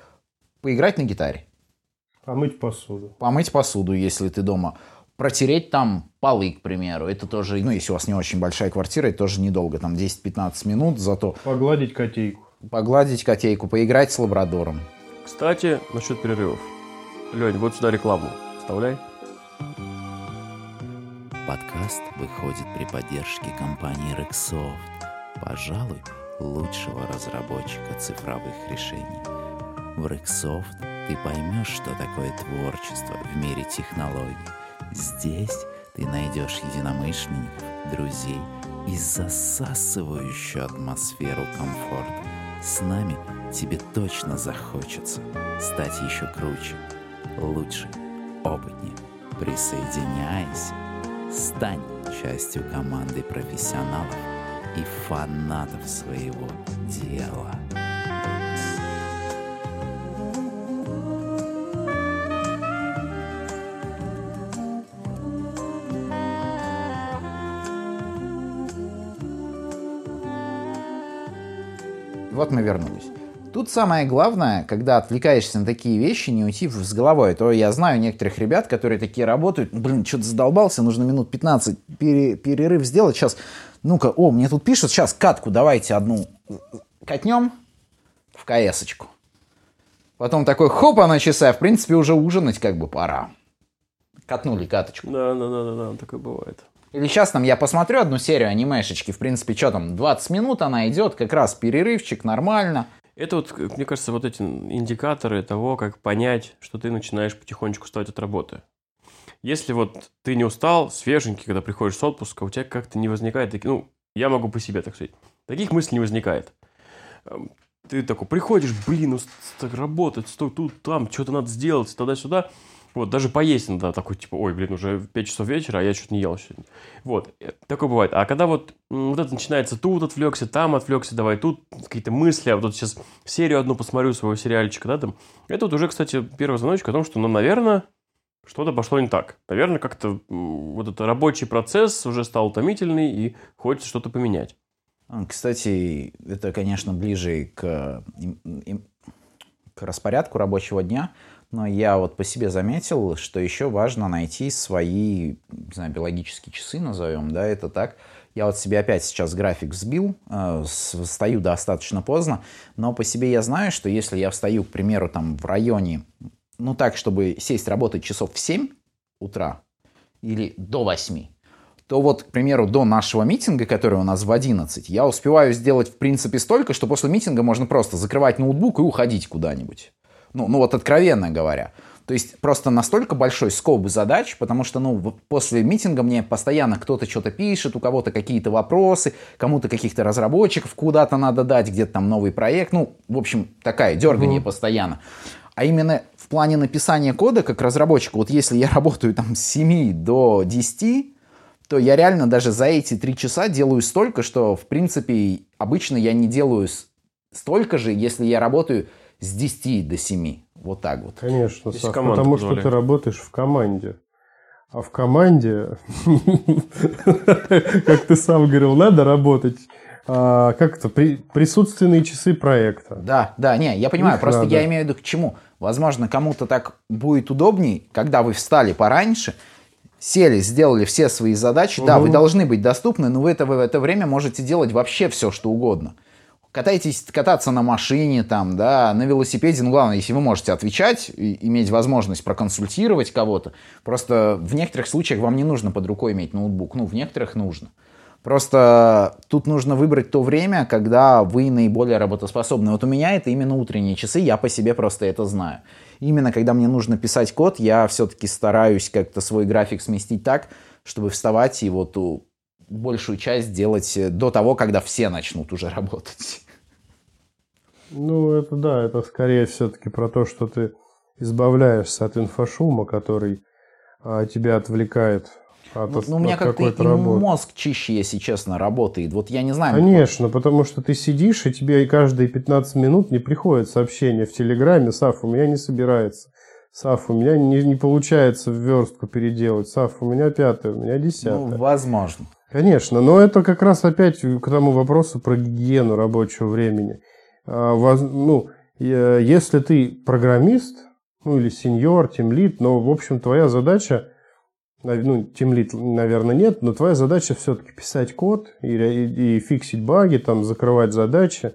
поиграть на гитаре. Помыть посуду. Помыть посуду, если ты дома. Протереть там полы, к примеру. Это тоже, ну, если у вас не очень большая квартира, это тоже недолго, там 10-15 минут, зато... Погладить котейку. Погладить котейку, поиграть с лабрадором. Кстати, насчет перерывов. Лень, вот сюда рекламу. Вставляй. Подкаст выходит при поддержке компании Rexsoft. Пожалуй, лучшего разработчика цифровых решений. В Rexsoft ты поймешь, что такое творчество в мире технологий. Здесь ты найдешь единомышленников, друзей и засасывающую атмосферу комфорта. С нами тебе точно захочется стать еще круче – лучше, опытнее. Присоединяйся, стань частью команды профессионалов и фанатов своего дела. Вот мы вернулись. Тут самое главное, когда отвлекаешься на такие вещи, не уйти с головой. То я знаю некоторых ребят, которые такие работают, блин, что-то задолбался, нужно минут 15 пере, перерыв сделать. Сейчас, ну-ка, о, мне тут пишут, сейчас катку давайте одну катнем в КС-очку. Потом такой, хоп, на часы, а в принципе уже ужинать как бы пора. Катнули каточку. Да, да, да, да, да, такое бывает. Или сейчас там я посмотрю одну серию анимешечки, в принципе, что там, 20 минут она идет, как раз перерывчик, нормально. Это вот, мне кажется, вот эти индикаторы того, как понять, что ты начинаешь потихонечку вставать от работы. Если вот ты не устал, свеженький, когда приходишь с отпуска, у тебя как-то не возникает таких, ну, я могу по себе так сказать, таких мыслей не возникает. Эм, ты такой приходишь, блин, ну, работать, стой тут, там, что-то надо сделать, туда-сюда. Вот, даже поесть иногда такой, типа, ой, блин, уже 5 часов вечера, а я что-то не ел сегодня. Вот, э, такое бывает. А когда вот, вот это начинается, тут отвлекся, там отвлекся, давай тут какие-то мысли, а вот тут сейчас серию одну посмотрю своего сериальчика, да, там. Это вот уже, кстати, первый звоночек о том, что, ну, наверное, что-то пошло не так. Наверное, как-то вот этот рабочий процесс уже стал утомительный и хочется что-то поменять. Кстати, это, конечно, ближе к, к распорядку рабочего дня, но я вот по себе заметил, что еще важно найти свои, не знаю, биологические часы, назовем, да, это так. Я вот себе опять сейчас график сбил, э, встаю достаточно поздно, но по себе я знаю, что если я встаю, к примеру, там в районе, ну так, чтобы сесть работать часов в 7 утра или до 8, то вот, к примеру, до нашего митинга, который у нас в 11, я успеваю сделать, в принципе, столько, что после митинга можно просто закрывать ноутбук и уходить куда-нибудь. Ну, ну вот откровенно говоря. То есть просто настолько большой скоп задач, потому что, ну, после митинга мне постоянно кто-то что-то пишет, у кого-то какие-то вопросы, кому-то каких-то разработчиков куда-то надо дать, где-то там новый проект. Ну, в общем, такая дергание mm. постоянно. А именно в плане написания кода, как разработчик, вот если я (laughs) работаю там с 7 до 10, то я реально даже за эти 3 часа делаю столько, что, в принципе, обычно я не делаю столько же, если я работаю с 10 до 7. Вот так вот. Конечно, Сав, потому что ты работаешь в команде. А в команде, (laughs) как ты сам говорил, надо работать а, как это, при, присутственные часы проекта. Да, да, не, я понимаю, Их просто надо. я имею в виду к чему. Возможно, кому-то так будет удобней, когда вы встали пораньше, сели, сделали все свои задачи. Угу. Да, вы должны быть доступны, но вы это в это время можете делать вообще все, что угодно катаетесь кататься на машине, там, да, на велосипеде, ну, главное, если вы можете отвечать, и иметь возможность проконсультировать кого-то, просто в некоторых случаях вам не нужно под рукой иметь ноутбук, ну, в некоторых нужно. Просто тут нужно выбрать то время, когда вы наиболее работоспособны. Вот у меня это именно утренние часы, я по себе просто это знаю. Именно когда мне нужно писать код, я все-таки стараюсь как-то свой график сместить так, чтобы вставать и вот большую часть делать э, до того, когда все начнут уже (laughs) работать. Ну, это да, это скорее все-таки про то, что ты избавляешься от инфошума, который а, тебя отвлекает от, ну, ну, у меня как-то и работы. мозг чище, если честно, работает. Вот я не знаю. Конечно, потому что ты сидишь, и тебе каждые 15 минут не приходит сообщение в Телеграме, Саф, у меня не собирается. Саф, у меня не, не получается в верстку переделать. Саф, у меня пятое, у меня десятое. Ну, возможно. Конечно, но это как раз опять к тому вопросу про гигиену рабочего времени. А, ну, если ты программист, ну или сеньор, тимлит, но, в общем, твоя задача, ну, тимлит, наверное, нет, но твоя задача все-таки писать код и, и, и фиксить баги, там, закрывать задачи,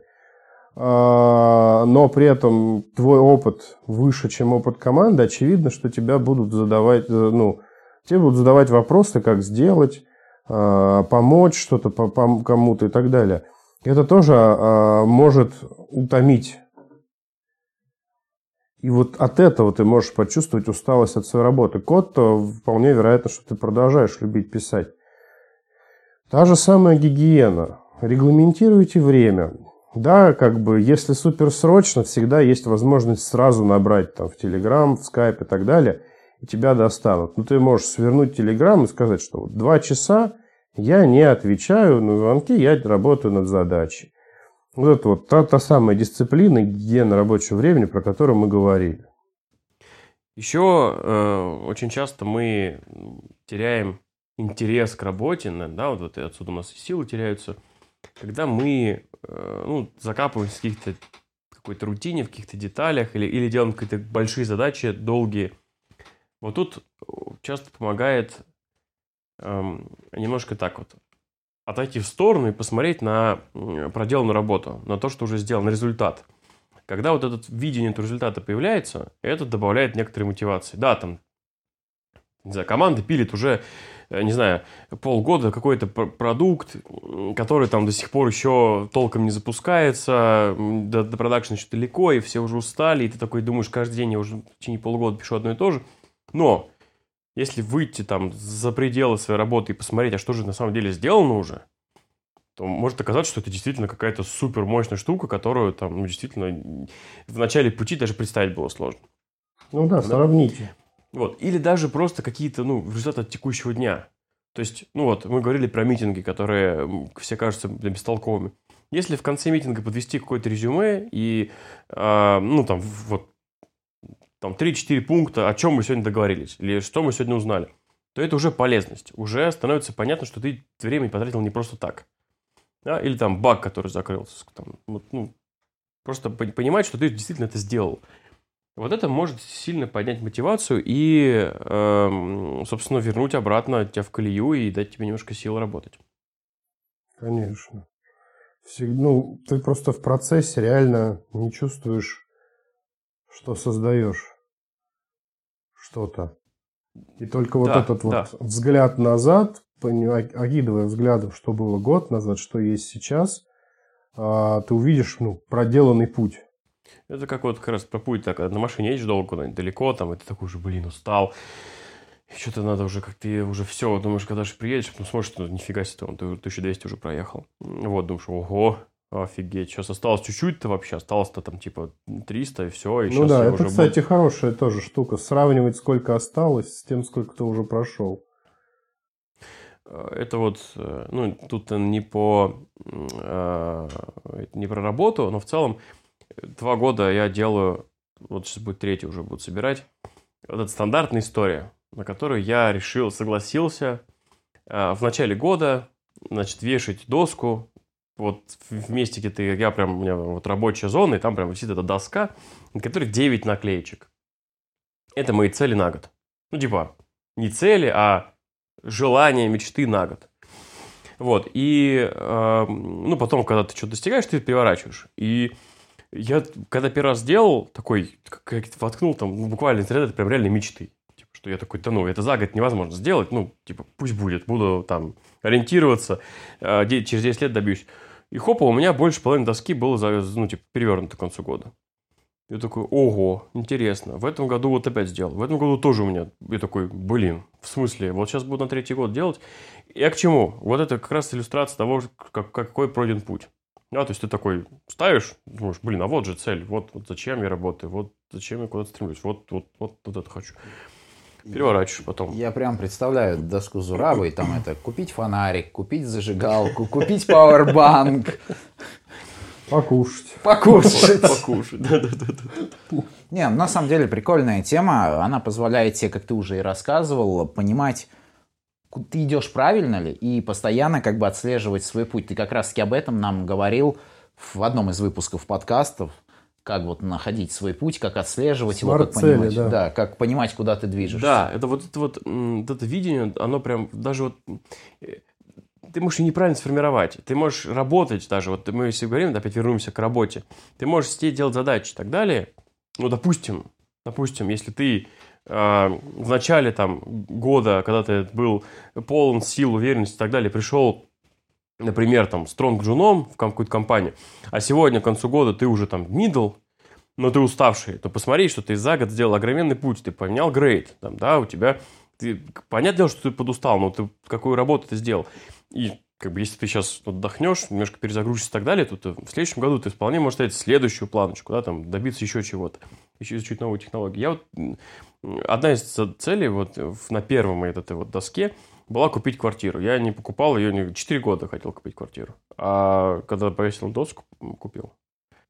а, но при этом твой опыт выше, чем опыт команды, очевидно, что тебя будут задавать, ну, тебе будут задавать вопросы, как сделать, помочь что-то кому-то и так далее. Это тоже а, может утомить. И вот от этого ты можешь почувствовать усталость от своей работы. Код, то вполне вероятно, что ты продолжаешь любить писать. Та же самая гигиена. Регламентируйте время. Да, как бы, если супер срочно, всегда есть возможность сразу набрать там в Telegram, в Skype и так далее – тебя достанут. Ну, ты можешь свернуть телеграм и сказать, что вот два часа я не отвечаю на звонки, я работаю над задачей. Вот это вот та, та самая дисциплина, гигиена рабочего времени, про которую мы говорили. Еще э, очень часто мы теряем интерес к работе, да, вот это отсюда у нас и силы теряются, когда мы э, ну, закапываемся в каких-то какой-то рутине, в каких-то деталях, или, или делаем какие-то большие задачи, долгие. Вот тут часто помогает эм, немножко так вот отойти в сторону и посмотреть на проделанную работу, на то, что уже сделано, результат. Когда вот этот видение этого результата появляется, это добавляет некоторой мотивации. Да, там, не знаю, команда пилит уже, э, не знаю, полгода какой-то продукт, который там до сих пор еще толком не запускается, до, до продакшена еще далеко, и все уже устали, и ты такой думаешь, каждый день я уже в течение полугода пишу одно и то же. Но если выйти там за пределы своей работы и посмотреть, а что же на самом деле сделано уже, то может оказаться, что это действительно какая-то супер мощная штука, которую там, ну, действительно, в начале пути даже представить было сложно. Ну да, да? сравните. Вот. Или даже просто какие-то, ну, результаты от текущего дня. То есть, ну вот, мы говорили про митинги, которые все кажутся бестолковыми. Если в конце митинга подвести какое-то резюме и, э, ну, там, вот, там 3-4 пункта, о чем мы сегодня договорились, или что мы сегодня узнали, то это уже полезность. Уже становится понятно, что ты время потратил не просто так. Да? Или там баг, который закрылся. Там, ну, просто понимать, что ты действительно это сделал. Вот это может сильно поднять мотивацию и, э, собственно, вернуть обратно тебя в колею и дать тебе немножко сил работать. Конечно. Ну, ты просто в процессе реально не чувствуешь что создаешь что-то. И только вот да, этот да. вот взгляд назад, окидывая взглядом, что было год назад, что есть сейчас, а, ты увидишь ну, проделанный путь. Это как вот как раз про путь, так, на машине едешь долго куда-нибудь далеко, там, и ты такой уже, блин, устал, и что-то надо уже как-то уже все, думаешь, когда же приедешь, потом смотришь, что нифига себе, ты 1200 уже проехал. Вот, думаешь, ого, Офигеть, сейчас осталось чуть-чуть-то вообще, осталось-то там типа 300 и все. И ну да, это, кстати, буду... хорошая тоже штука, сравнивать сколько осталось с тем, сколько ты уже прошел. Э, это вот, э, ну, тут не по, э, не про работу, но в целом два года я делаю, вот сейчас будет третий уже буду собирать, вот эта стандартная история, на которую я решил, согласился в начале года, значит, вешать доску вот в месте, где ты, я прям, у меня вот рабочая зона, и там прям висит эта доска, на которой 9 наклеечек. Это мои цели на год. Ну, типа, не цели, а желания, мечты на год. Вот, и, э, ну, потом, когда ты что-то достигаешь, ты переворачиваешь. И я, когда первый раз делал, такой, как воткнул там, буквально интернет, это прям реально мечты. Типа, что я такой, да ну, это за год невозможно сделать, ну, типа, пусть будет, буду там ориентироваться, э, через 10 лет добьюсь. И хопа, у меня больше половины доски было, ну, типа, перевернуто к концу года. Я такой, ого, интересно. В этом году вот опять сделал. В этом году тоже у меня. Я такой, блин, в смысле? Вот сейчас буду на третий год делать. Я к чему? Вот это как раз иллюстрация того, как, какой пройден путь. А, то есть ты такой ставишь, думаешь, блин, а вот же цель, вот, вот зачем я работаю, вот зачем я куда-то стремлюсь, вот, вот, вот, вот это хочу переворачиваешь потом. Я прям представляю доску Зурабы, и там это купить фонарик, купить зажигалку, купить пауэрбанк. Покушать. Покушать. Покушать, да-да-да. Не, на самом деле прикольная тема. Она позволяет тебе, как ты уже и рассказывал, понимать, ты идешь правильно ли, и постоянно как бы отслеживать свой путь. Ты как раз-таки об этом нам говорил в одном из выпусков подкастов как вот находить свой путь, как отслеживать его, как понимать, да. да, как понимать, куда ты движешься. Да, это вот это вот, вот это видение, оно прям даже вот э, ты можешь ее неправильно сформировать. Ты можешь работать даже, вот мы если говорим, опять вернемся к работе, ты можешь сидеть, делать задачи и так далее. Ну, допустим, допустим, если ты э, в начале там года, когда ты был полон сил, уверенности и так далее, пришел например, там, стронг джуном в какую-то компанию, а сегодня, к концу года, ты уже там middle, но ты уставший, то посмотри, что ты за год сделал огроменный путь, ты поменял грейд, там, да, у тебя, ты, понятное дело, что ты подустал, но ты какую работу ты сделал. И как бы если ты сейчас отдохнешь, немножко перезагрузишься и так далее, то ты, в следующем году ты вполне можешь ставить следующую планочку, да, там, добиться еще чего-то, еще изучить новые технологии. Я вот, одна из целей вот на первом этой вот доске – была купить квартиру. Я не покупал ее, не... 4 года хотел купить квартиру. А когда повесил доску, купил.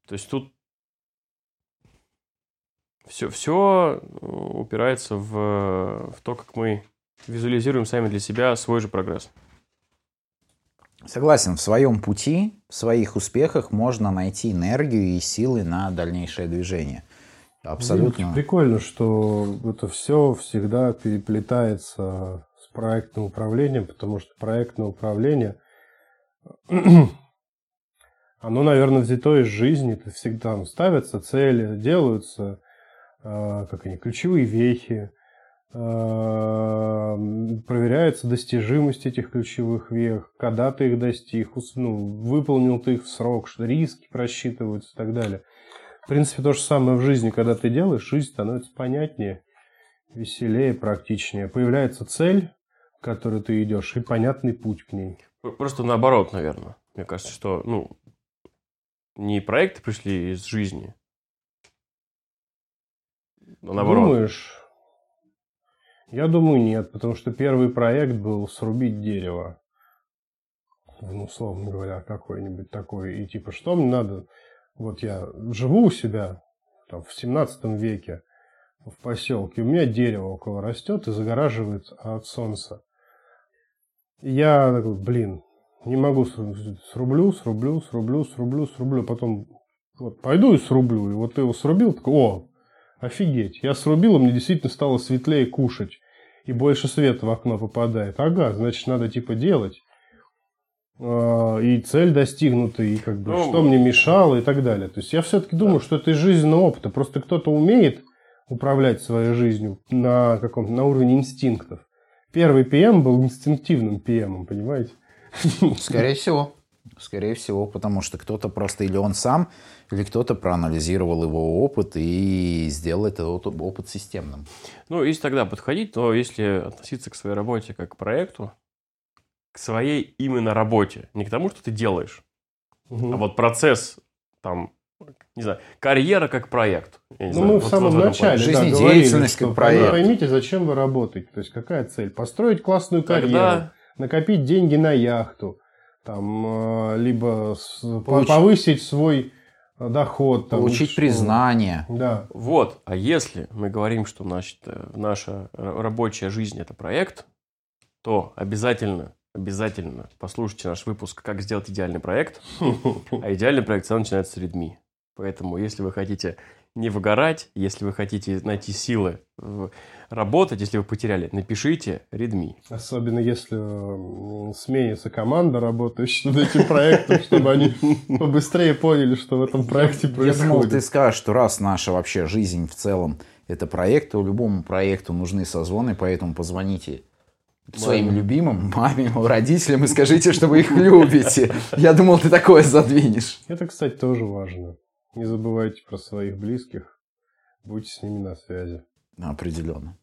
То есть тут все, все упирается в, в то, как мы визуализируем сами для себя свой же прогресс. Согласен, в своем пути, в своих успехах можно найти энергию и силы на дальнейшее движение. Абсолютно. Прикольно, что это все всегда переплетается проектным управлением, потому что проектное управление, (clears throat) оно, наверное, взято из жизни. Это всегда там ставятся цели, делаются, э, как они, ключевые вехи, Эм, проверяется достижимость этих ключевых вех, когда ты их достиг, ну, выполнил ты их в срок, что риски просчитываются и так далее. В принципе, то же самое в жизни, когда ты делаешь, жизнь становится понятнее, веселее, практичнее. Появляется цель, к которой ты идешь, и понятный путь к ней. Просто наоборот, наверное. Мне кажется, что ну, не проекты пришли из жизни, а наоборот. Думаешь? Я думаю, нет, потому что первый проект был срубить дерево. Ну, условно говоря, какой-нибудь такой. И типа, что мне надо? Вот я живу у себя там, в 17 веке в поселке, у меня дерево около растет и загораживает от солнца. Я такой, блин, не могу срублю, срублю, срублю, срублю, срублю. Потом вот пойду и срублю. И вот ты его срубил, такой, о, Офигеть, я срубил, и мне действительно стало светлее кушать. И больше света в окно попадает. Ага, значит, надо типа делать. А, и цель достигнута, и как бы ну, что мне мешало и так далее. То есть я все-таки думаю, что это из жизненного опыта. Просто кто-то умеет управлять своей жизнью на каком на уровне инстинктов. Первый ПМ был инстинктивным ПМом, понимаете? Скорее всего. Скорее всего, потому что кто-то просто или он сам, или кто-то проанализировал его опыт и сделал этот опыт системным. Ну, если тогда подходить, то если относиться к своей работе как к проекту, к своей именно работе, не к тому, что ты делаешь, угу. а вот процесс там не знаю, карьера как проект. ну, знаю, мы вот в самом начале жизнедеятельность да, как проект. Поймите, зачем вы работаете, то есть какая цель? Построить классную карьеру, Тогда... накопить деньги на яхту, там, э, либо Получ... повысить свой доход. Там, Получить что... признание. Да. Вот. А если мы говорим, что значит, э, наша рабочая жизнь – это проект, то обязательно, обязательно послушайте наш выпуск «Как сделать идеальный проект». (laughs) А идеальный проект всегда начинается с людьми. Поэтому, если вы хотите не выгорать, если вы хотите найти силы работать, если вы потеряли, напишите Redmi. Особенно если сменится команда, работающая над этим проектом, чтобы они побыстрее поняли, что в этом проекте происходит. Я думал, ты скажешь, что раз наша вообще жизнь в целом это проект, то любому проекту нужны созвоны, поэтому позвоните своим любимым, маме, (laughs) родителям и скажите, что вы их любите. Я думал, ты такое задвинешь. Это, кстати, тоже важно. Не забывайте про своих близких. Будьте с ними на связи. Определенно.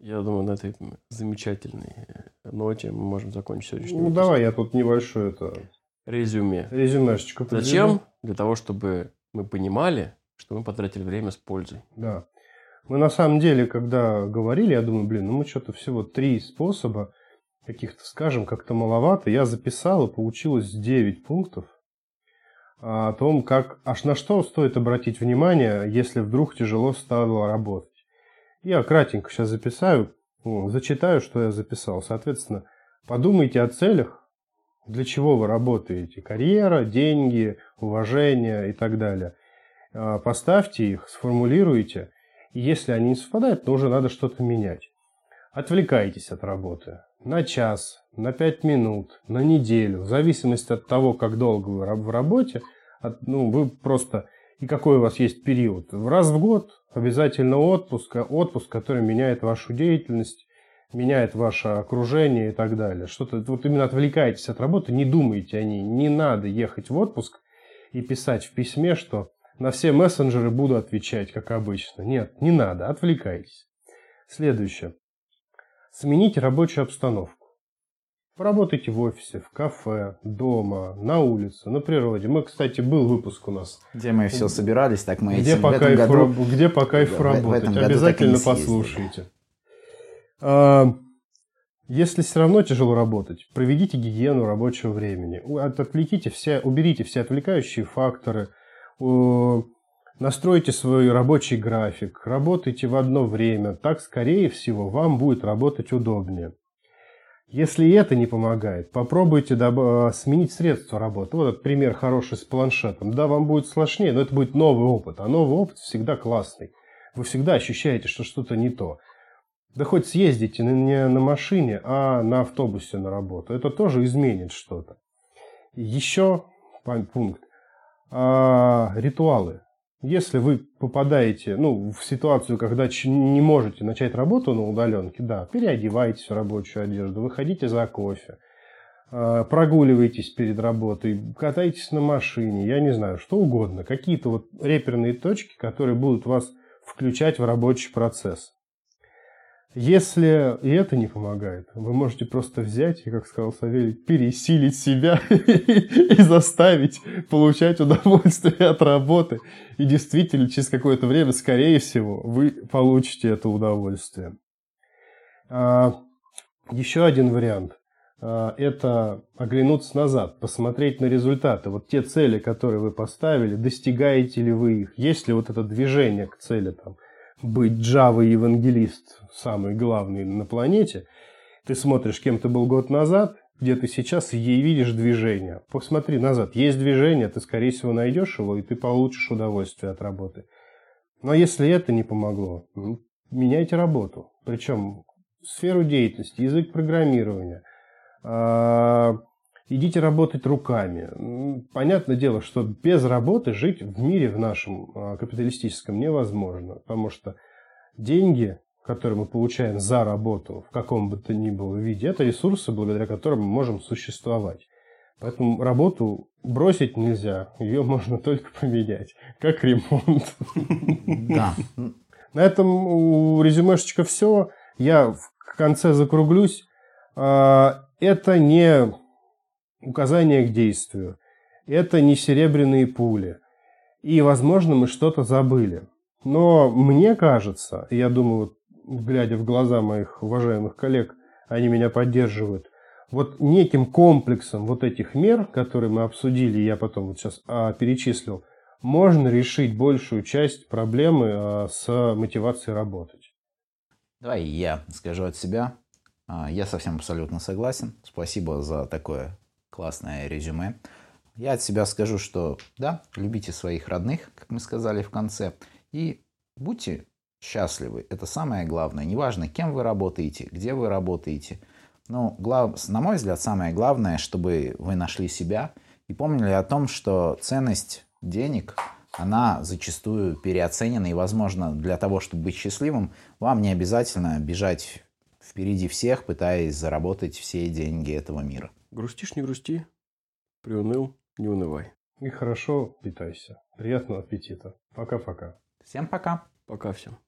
Я думаю, на этой замечательной ноте мы можем закончить сегодняшний Ну, выпуск. давай я тут небольшое это... Резюме. Резюмешечку. Зачем? Для того, чтобы мы понимали, что мы потратили время с пользой. Да. Мы на самом деле, когда говорили, я думаю, блин, ну мы что-то всего три способа, каких-то, скажем, как-то маловато. Я записал, и получилось 9 пунктов о том, как, аж на что стоит обратить внимание, если вдруг тяжело стало работать. Я кратенько сейчас записаю, зачитаю, что я записал. Соответственно, подумайте о целях, для чего вы работаете. Карьера, деньги, уважение и так далее. А, поставьте их, сформулируйте. И если они не совпадают, то уже надо что-то менять. Отвлекайтесь от работы на час, на 5 минут, на неделю, в зависимости от того, как долго вы в работе, от, ну, вы просто и какой у вас есть период. Раз в год обязательно отпуск, отпуск, который меняет вашу деятельность, меняет ваше окружение и так далее. Что-то вот именно отвлекаетесь от работы, не думайте о ней. Не надо ехать в отпуск и писать в письме, что на все мессенджеры буду отвечать, как обычно. Нет, не надо, отвлекайтесь. Следующее. Смените рабочую обстановку. Поработайте в офисе, в кафе, дома, на улице, на природе. Мы, кстати, был выпуск у нас. Где мы все собирались, так мы где по в этом году... Где по кайфу да, работать. В Обязательно послушайте. А, если все равно тяжело работать, проведите гигиену рабочего времени. Отвлеките все, уберите все отвлекающие факторы. Настройте свой рабочий график, работайте в одно время, так, скорее всего, вам будет работать удобнее. Если это не помогает, попробуйте э, сменить средство работы. Вот этот пример хороший с планшетом. Да, вам будет сложнее, но это будет новый опыт. А новый опыт всегда классный. Вы всегда ощущаете, что что-то не то. Да хоть съездите не на машине, а на автобусе на работу. Это тоже изменит что-то. Еще пункт. А, ритуалы. Если вы попадаете ну, в ситуацию, когда не можете начать работу на удаленке, да, переодевайтесь в рабочую одежду, выходите за кофе, а, прогуливайтесь перед работой, катайтесь на машине, я не знаю, что угодно. Какие-то вот реперные точки, которые будут вас включать в рабочий процесс. Если и это не помогает, вы можете просто взять и, как сказал Савелий, пересилить себя (laughs) и заставить получать удовольствие от работы. И действительно, через какое-то время, скорее всего, вы получите это удовольствие. А, еще один вариант а, – это оглянуться назад, посмотреть на результаты. Вот те цели, которые вы поставили, достигаете ли вы их? Есть ли вот это движение к цели там? Быть Java евангелист самый главный на планете, ты смотришь, кем ты был год назад, где ты сейчас, и видишь движение. Посмотри назад. Есть движение, ты, скорее всего, найдешь его, и ты получишь удовольствие от работы. Но если это не помогло, ну, меняйте работу. Причем сферу деятельности, язык программирования. Идите работать руками. Понятное дело, что без работы жить в мире в нашем а, капиталистическом невозможно, потому что деньги, которые мы получаем за работу в каком бы то ни было виде, это ресурсы, благодаря которым мы можем существовать. Поэтому работу бросить нельзя, ее (laughs) можно только поменять, как ремонт. Да. На этом у резюмешечка все. Я в конце закруглюсь. А, это не указание к действию. Это не серебряные пули. И, возможно, мы что-то забыли. Но мне кажется, я думаю, глядя в глаза моих уважаемых коллег, они меня поддерживают, вот неким комплексом вот этих мер, которые мы обсудили, я потом вот сейчас а, перечислил, можно решить большую часть проблемы а, с мотивацией работать. Давай я скажу от себя. А, я совсем абсолютно согласен. Спасибо за такое классное резюме. Я от себя скажу, что да, любите своих родных, как мы сказали в конце, и будьте счастливы. Это самое главное. Неважно, кем вы работаете, где вы работаете. Но, глав... на мой взгляд, самое главное, чтобы вы нашли себя и помнили о том, что ценность денег, она зачастую переоценена. И, возможно, для того, чтобы быть счастливым, вам не обязательно бежать впереди всех, пытаясь заработать все деньги этого мира. Грустишь, не грусти. Приуныл, не унывай. И хорошо питайся. Приятного аппетита. Пока-пока. Всем пока. Пока всем.